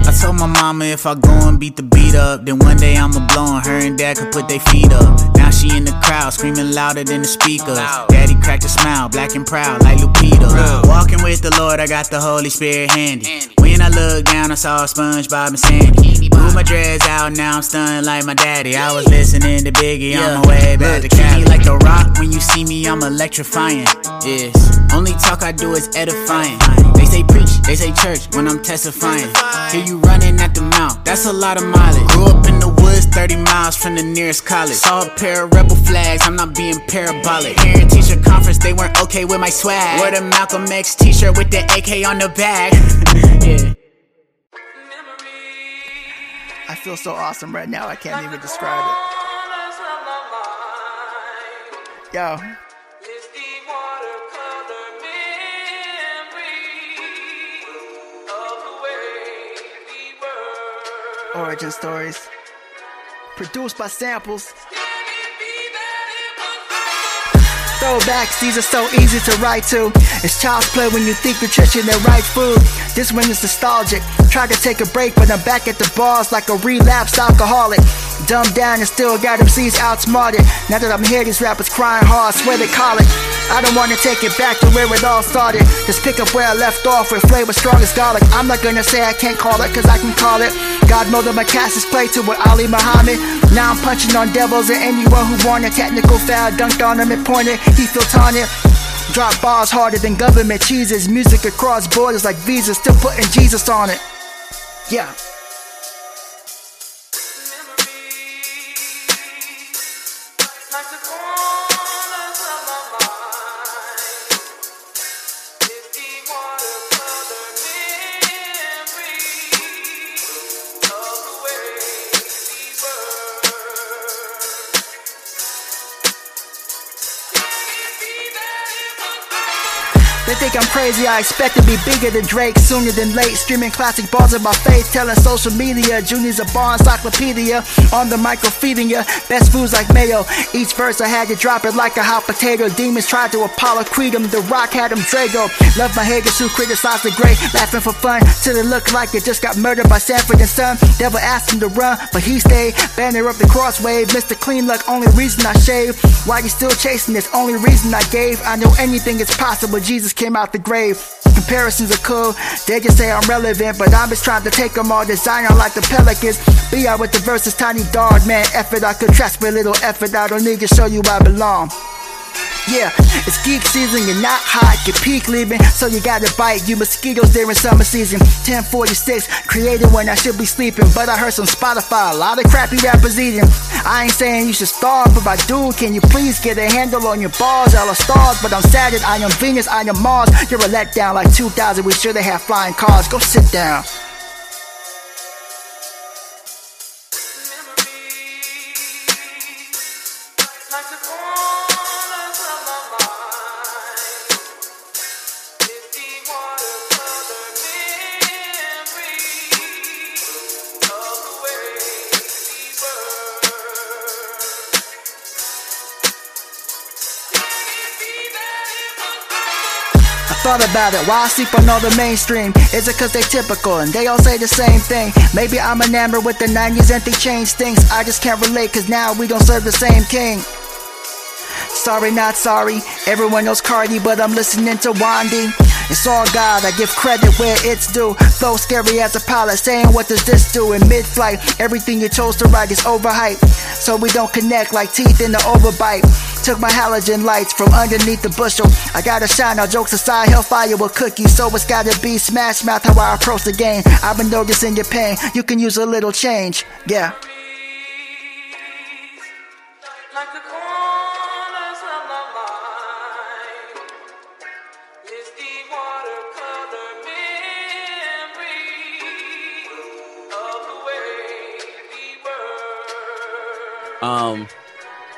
I told my mama if I go and beat the beat up, then one day I'ma blow on her and dad could put their feet up. Now she in the crowd, screaming louder than the speakers. Daddy cracked a smile, black and proud like Lupita. Walking with the Lord, I got the Holy Spirit handy. When I looked down, I saw SpongeBob and Sandy. Moved my dreads out, now I'm stunned like my daddy. I was listening to Biggie on my way back to Cali. like the rock, when you see me, I'm electrifying. Yes, only talk I do is edifying. They say preach, they say church when I'm testifying. Hear you running at the mouth, that's a lot of mileage. Grew up in the woods, 30 miles from the nearest college. Saw a pair of rebel flags, I'm not being parabolic. Parent teacher conference, they weren't okay with my swag. Wore the Malcolm X t shirt with the AK on the back. (laughs) yeah. I feel so awesome right now, I can't even describe it. Yo. Origin stories. Produced by samples. Throwbacks, these are so easy to write to. It's child's play when you think you're nutrition and right food. This one is nostalgic. Tried to take a break, but I'm back at the bars like a relapsed alcoholic. Dumbed down and still got MCs outsmarted. Now that I'm here, these rappers crying hard, swear they call it. I don't wanna take it back to where it all started. Just pick up where I left off with flavor strong as garlic. I'm not gonna say I can't call it, cause I can call it. God molded my cast is play to with Ali Muhammad. Now I'm punching on devils and anyone who wanted technical foul. Dunked on him and pointed, he feel taunted. Drop bars harder than government cheeses. Music across borders like visas, still putting Jesus on it. Yeah. Crazy, I expect to be bigger than Drake sooner than late. Streaming classic bars of my faith, telling social media. Junior's a bar encyclopedia. On the micro feeding ya, best foods like mayo. Each verse I had to drop it like a hot potato. Demons tried to Apollo Creed The Rock had him Drago. Love my haters who criticize the great, laughing for fun. Till it looked like it just got murdered by Sanford and Son. Devil asked him to run, but he stayed. Banner up the crosswave, Mr. Clean Luck, only reason I shave. Why you still chasing this? Only reason I gave. I know anything is possible. Jesus came out the grave. Comparisons are cool, they just say I'm relevant, but I'm just trying to take them all designer like the Pelicans. Be out with the verses, tiny dog, man. Effort, I could trust with little effort. I don't need to show you I belong. Yeah, it's geek season, you're not hot, you're peak leaving, so you gotta bite. You mosquitoes during summer season. 1046, created when I should be sleeping, but I heard some Spotify, a lot of crappy rappers eating. I ain't saying you should starve, but I do. Can you please get a handle on your balls? All are stars, but I'm Saturn, I am Venus, I am Mars. You're a letdown like 2000, we should have flying cars. Go sit down. About it, why I sleep on all the mainstream? Is it cause they typical and they all say the same thing? Maybe I'm enamored with the 90s and they change things. I just can't relate cause now we don't serve the same king. Sorry, not sorry. Everyone knows Cardi, but I'm listening to Wandy. It's all God, I give credit where it's due. Flow scary as a pilot, saying what does this do in mid-flight? Everything you chose to write is overhyped, so we don't connect like teeth in the overbite. Took my halogen lights from underneath the bushel. I gotta shine, all jokes aside, hellfire with cookies, so it's gotta be smash mouth how I approach the game. I've been noticing your pain, you can use a little change, yeah. Um,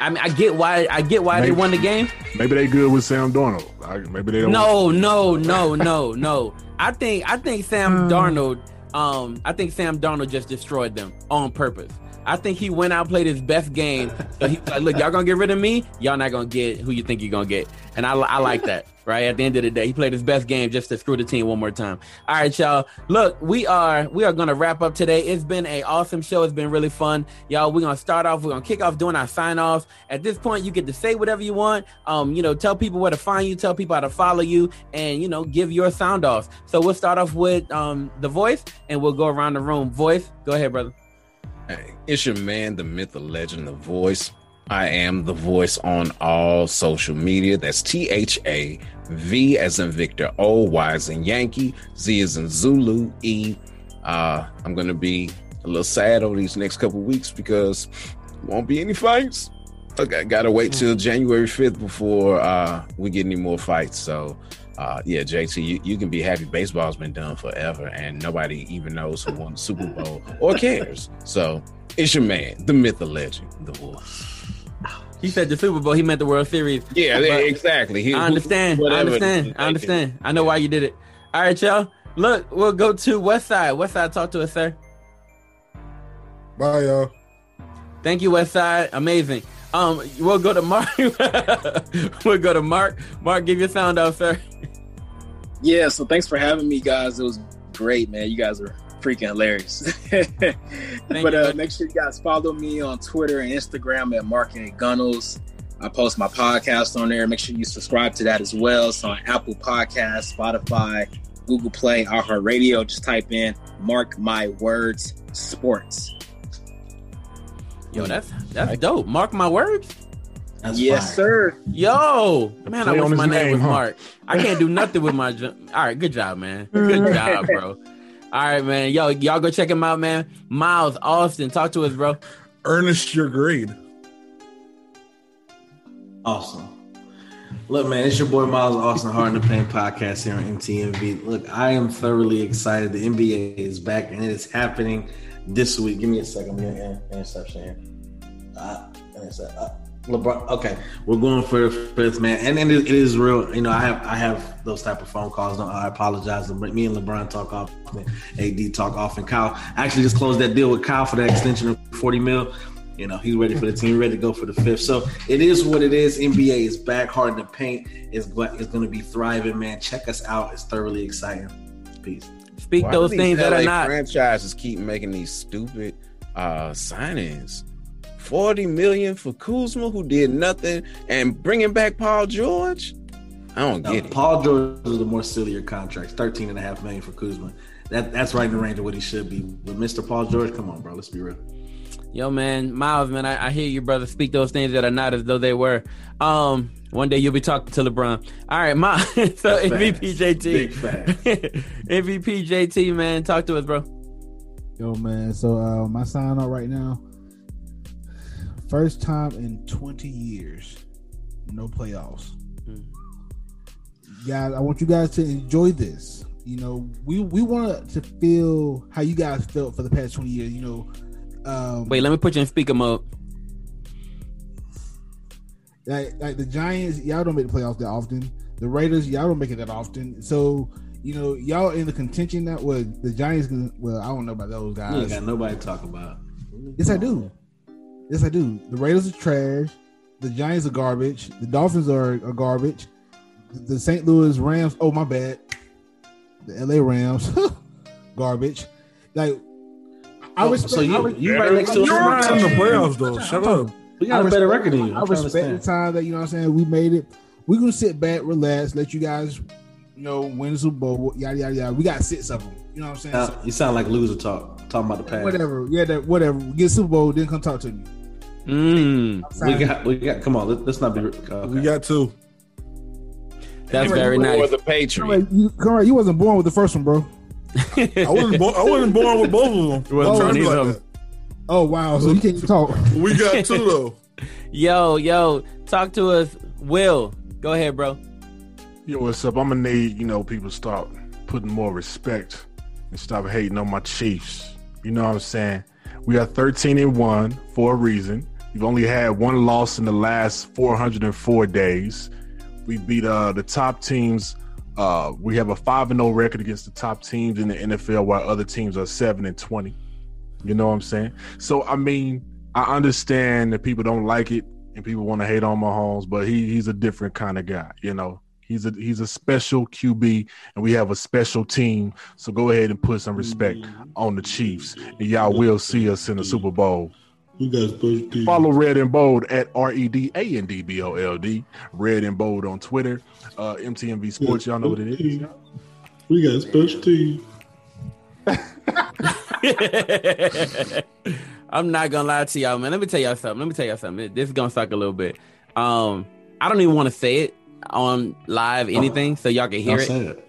I mean, I get why I get why they won the game. Maybe they good with Sam Darnold. I, maybe they don't. No, no, (laughs) no, no, no. I think I think Sam Darnold. Um, I think Sam Darnold just destroyed them on purpose. I think he went out played his best game. So he like, look, y'all gonna get rid of me. Y'all not gonna get who you think you're gonna get. And I, I like that. Right at the end of the day, he played his best game just to screw the team one more time. All right, y'all. Look, we are we are gonna wrap up today. It's been an awesome show. It's been really fun, y'all. We're gonna start off. We're gonna kick off doing our sign offs. At this point, you get to say whatever you want. Um, you know, tell people where to find you, tell people how to follow you, and you know, give your sound offs. So we'll start off with um the voice, and we'll go around the room. Voice, go ahead, brother. Hey, it's your man, the myth, the legend, the voice. I am the voice on all social media. That's T H A V as in Victor, O Y as in Yankee, Z as in Zulu, E. Uh, I'm gonna be a little sad over these next couple weeks because won't be any fights. I gotta wait till January 5th before uh, we get any more fights. So uh, yeah, JT, you, you can be happy. Baseball's been done forever, and nobody even knows who won the Super Bowl or (laughs) cares. So it's your man, the myth, the legend, the voice. He said the Super Bowl. He meant the World Series. Yeah, But exactly. He- I understand. I understand. I understand. I know why you did it. All right, y'all. Look, we'll go to West Side. West Side, talk to us, sir. Bye, y'all. Thank you, West Side. Amazing. Um, we'll go to Mark. (laughs) we'll go to Mark. Mark, give your sound out, sir. Yeah, so thanks for having me, guys. It was great, man. You guys are freaking hilarious. (laughs) but uh, make sure you guys follow me on Twitter and Instagram at Marketing Gunnels. I post my podcast on there. Make sure you subscribe to that as well. So on Apple Podcasts, Spotify, Google Play, iHeartRadio. Just type in Mark My Words Sports. Yo, that's that's dope. Mark my words. yes, sir. Yo, man, I play wish my name, name, was huh? Mark. I can't do nothing with my. ju- All right, good job, man. (laughs) Good job, bro. All right, man. Yo, y'all go check him out, man. Miles Austin, talk to us, bro. Ernest, your grade. Awesome. Look, man, it's your boy Miles Austin, Hard in the Paint podcast here on MTMV. Look, I am thoroughly excited. The NBA is back and it is happening this week. Give me a second. I'm getting an interception here. Uh, intercept- uh, LeBron. Okay, we're going for the fifth man, and, and it, it is real. You know, I have I have those type of phone calls. No, I apologize. Me and LeBron talk often. AD talk often. Kyle I actually just closed that deal with Kyle for that extension of forty mil. You know, he's ready for the team, ready to go for the fifth. So it is what it is. NBA is back, hard in the paint. Is is going to be thriving, man. Check us out. It's thoroughly exciting. Peace. Speak Why those do these things that are not. franchises keep making these stupid uh signings. 40 million for Kuzma who did nothing and bringing back Paul George? I don't Now, get it. Paul George is the more sillier contract. 13 and a half million for Kuzma. That that's right in the range of what he should be. But Mr. Paul George, come on, bro. Let's be real. Yo, man, Miles, man, I, I hear you, brother. Speak those things that are not as though they were. Um, one day you'll be talking to LeBron. All right, Miles. (laughs) so MVP JT, Big. (laughs) MVP JT, man, talk to us, bro. Yo, man. So uh, my sign out right now. First time in 20 years, no playoffs. Guys, I want you guys to enjoy this. You know, we we want to feel how you guys felt for the past 20 years. You know, um, Wait, let me put you in speaker mode. like like the Giants, y'all don't make the playoffs that often. The Raiders, y'all don't make it that often. So you know, y'all in the contention that was the Giants. Well, I don't know about those guys. You ain't guys. got nobody to talk about. Yes, I do. Yes, I do. The Raiders are trash. The Giants are garbage. The Dolphins are, are garbage. The St. Louis Rams. Oh, my bad. The LA Rams, (laughs) garbage. Like, I Oh, respect. so you- I re- you right next to us You're in the- in the playoffs, though. Shut up. We got I a better record than you. I I'm trying to respect the time that you know what I'm saying. We made it. We're gonna sit back, relax, let you guys, you know, win the Super Bowl. Yada yada yada. We got six of them. You know what I'm saying? Now, you sound like loser talk. Talking about the past. whatever. Yeah, that whatever. Get Super Bowl, then come talk to me. Mm. We got, we got. Come on, let, let's not be. Okay. We got two. That's very nice. the Patriot. Conrad, you, Conrad, you wasn't born with the first one, bro. I wasn't, bo- I wasn't born with both of them. wasn't Oh, born it's either like of that. Oh wow, so you can't talk. We got two though. (laughs) Yo, yo, talk to us. Will, go ahead, bro. Yo, what's up? I'm gonna need you know people start putting more respect and stop hating on my Chiefs. You know what I'm saying? We are 13 and one for a reason. We've only had one loss in the last 404 days. We beat uh, the top teams. Uh, we have a five and 0 record against the top teams in the NFL, while other teams are seven and 20. You know what I'm saying? So I mean, I understand that people don't like it and people want to hate on Mahomes, but he he's a different kind of guy. You know, he's a he's a special QB, and we have a special team. So go ahead and put some respect on the Chiefs, and y'all will see us in the Super Bowl. You guys both do. Follow Red and Bold at R E D A N D B O L D. Red and Bold on Twitter. Uh, MTMV Sports, y'all know what it is. We got special team. (laughs) I'm not gonna lie to y'all, man. Let me tell y'all something. Let me tell y'all something. This is gonna suck a little bit. Um, I don't even want to say it on live anything, so y'all can hear it. say it.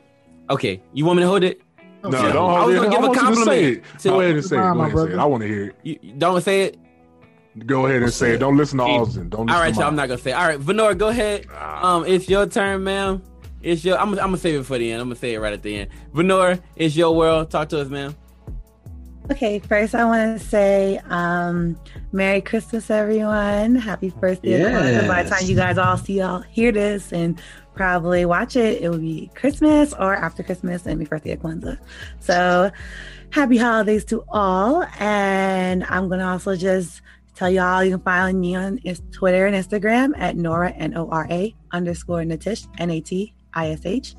Okay, you want me to hold it? No, Okay. don't hold it. I was it. gonna I give a want you to say compliment. it. Go ahead and say it. Go ahead and say it. I want to hear it. You, you don't say it. Go ahead and say it. Don't listen to Austin. Don't. All listen right, to y'all. I'm not gonna say. It. All right, Venora, go ahead. Um, it's your turn, ma'am. It's your. I'm. I'm gonna save it for the end. I'm gonna say it right at the end. Venora, it's your world. Talk to us, ma'am. Okay, first I want to say um, Merry Christmas, everyone. Happy birthday. Yes. By the time you guys all see y'all hear this and probably watch it, it will be Christmas or after Christmas and my birthday at Kwanzaa. So happy holidays to all. And I'm going to also just tell y'all you can find me on is- Twitter and Instagram at Nora, N O R A underscore Natish, N A T I S H.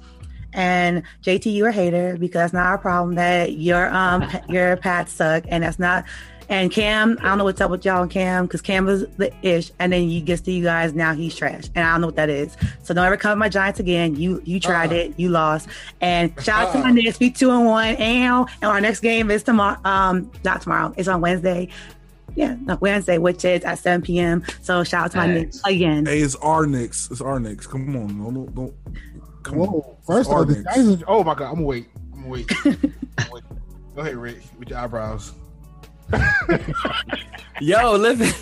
And JT, you're a hater because that's not our problem that your um (laughs) your pads suck, and that's not. And Cam, I don't know what's up with y'all and Cam because Cam was the ish, and then he gets to you guys now he's trash, and I don't know what that is. So don't ever come at my Giants again. You you tried it, you lost. And shout out to my Knicks, we two and one, and and our next game is tomorrow. Um, not tomorrow. It's on Wednesday. Yeah, no, Wednesday, which is at 7 p.m. So shout out to my Knicks again. Hey, it's our Knicks. It's our Knicks. Come on, no, no, don't. Come Whoa, on. first It's our off, the Knicks. Giants. Oh my god, I'm gonna wait. I'm gonna wait. Wait. (laughs) Go ahead, Rick, with your eyebrows. (laughs) Yo, listen.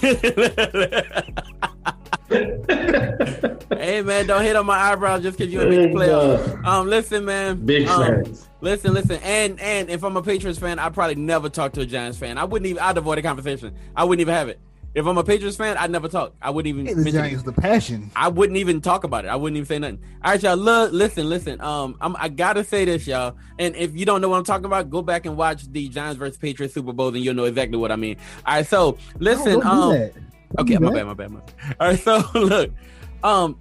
(laughs) (laughs) hey man, don't hit on my eyebrows just because you in the Big playoffs. Um, listen, man. Big um, facts. Listen, listen, and and if I'm a Patriots fan, I probably never talk to a Giants fan. I wouldn't even. I'd avoid the conversation. I wouldn't even have it. If I'm a Patriots fan, I'd never talk. I wouldn't even. Hey, the mention it. Giants, the passion. I wouldn't even talk about it. I wouldn't even say nothing. All right, y'all. Look, listen, listen. Um, I'm, I gotta say this, y'all. And if you don't know what I'm talking about, go back and watch the Giants versus Patriots Super Bowls, and you'll know exactly what I mean. All right, so listen. don't um. Don't okay, my bad, my bad, my bad. All right, (laughs) so look, um,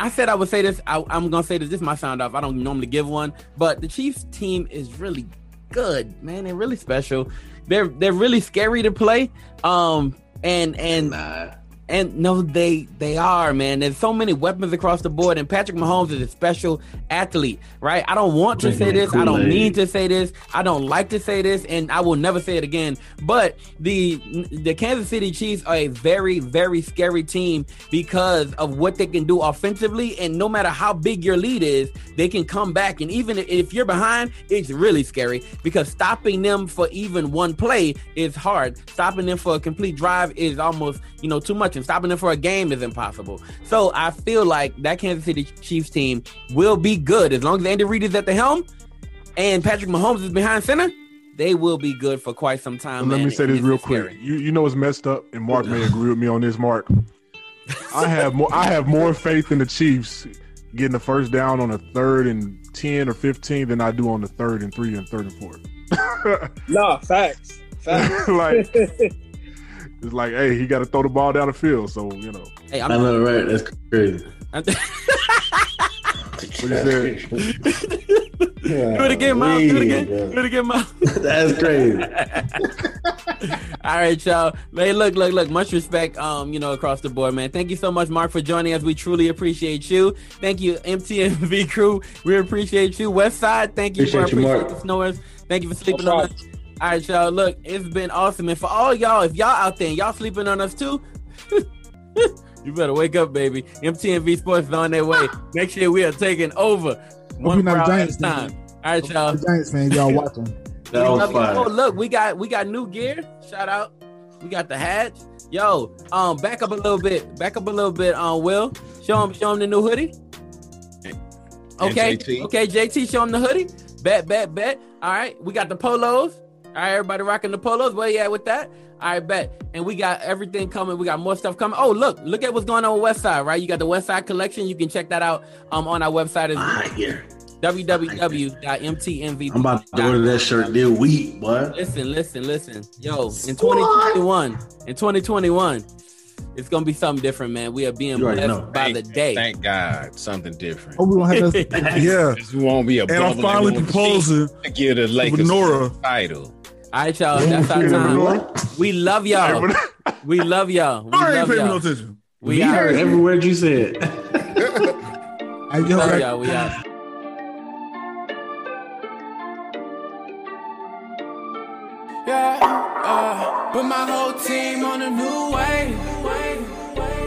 I said I would say this. I, I'm gonna say this. This might sound off. I don't normally give one, but the Chiefs team is really good, man. They're really special. They're they're really scary to play. Um, and and and no, they they are, man. There's so many weapons across the board, and Patrick Mahomes is a special athlete, right? I don't want to Drinking say this. I don't mean to say this. I don't like to say this, and I will never say it again. But the the Kansas City Chiefs are a very very scary team because of what they can do offensively, and no matter how big your lead is, they can come back. And even if you're behind, it's really scary because stopping them for even one play is hard. Stopping them for a complete drive is almost you know too much, and stopping them for a game is impossible. So I feel like that Kansas City Chiefs team will be good as long as Andy Reid is at the helm and Patrick Mahomes is behind center. They will be good for quite some time. And let man, me say this it's real scary. quick. You you know it's messed up, and Mark may agree with me on this. Mark, (laughs) I have more I have more faith in the Chiefs getting the first down on a third and ten or fifteen than I do on the third and three and third and fourth. Nah, facts. (laughs) Facts. like (laughs) it's like, hey, he got to throw the ball down the field. So you know, Hey, I know, right? That's crazy. what he said. (laughs) Do it again, Miles. Do it again. Do it again, Miles. (laughs) That's crazy. (laughs) All right, y'all. Man, look, look, look. Much respect, um, you know, across the board, man. Thank you so much, Mark, for joining us. We truly appreciate you. Thank you, MTMV crew. We appreciate you. West Side, thank you Appreciate for you, appreciate Mark. the snowers. Thank you for sleeping on us. All right, y'all. Look, it's been awesome, and for all y'all, if y'all out there and y'all sleeping on us too. (laughs) You better wake up, baby. MTMV Sports is on their way. (laughs) Next year we are taking over one you're not a crowd at a time. fan. All right, y'all. The Giants fans, y'all watching. We love you. Oh, look, we got we got new gear. Shout out. We got the hats. Yo, um, back up a little bit. Back up a little bit. Um, Will, show him show him the new hoodie. Okay, JT. okay, JT, show him the hoodie. Bet, bet, bet. All right, we got the polos. All right, everybody rocking the polos. Where you at with that? I bet. And we got everything coming. We got more stuff coming. Oh, look, look at what's going on with West Side, right? You got the West Side collection. You can check that out um on our website as well. www.mtmvp. I'm about to order that shirt this week, boy. Listen, listen, listen. Yo, in 2021, in 2021, it's gonna be something different, man. We are being blessed know. by the day. Thank God, something different. Oh, we don't have to. (laughs) Yeah. This won't be a And I'm finally on the proposing sheet to give the Lakers Nora. a title. All right, y'all. That's our time. We love y'all. We love y'all. We I ain't love paying no y'all. We We heard every word you said. I (laughs) We love y'all. We out. Yeah, uh, put my whole team on a new way.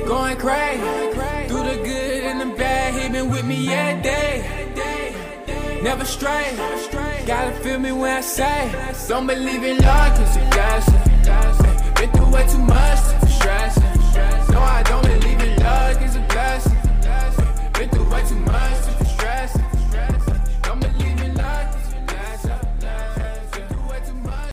Going crazy. Through the good and the bad, he been with me every day. Never stray. Gotta feel me when I say. Don't believe in love, cause it does Been through way too much to be stressing. No, I don't believe in love, it's a blessing. Been through way too much to be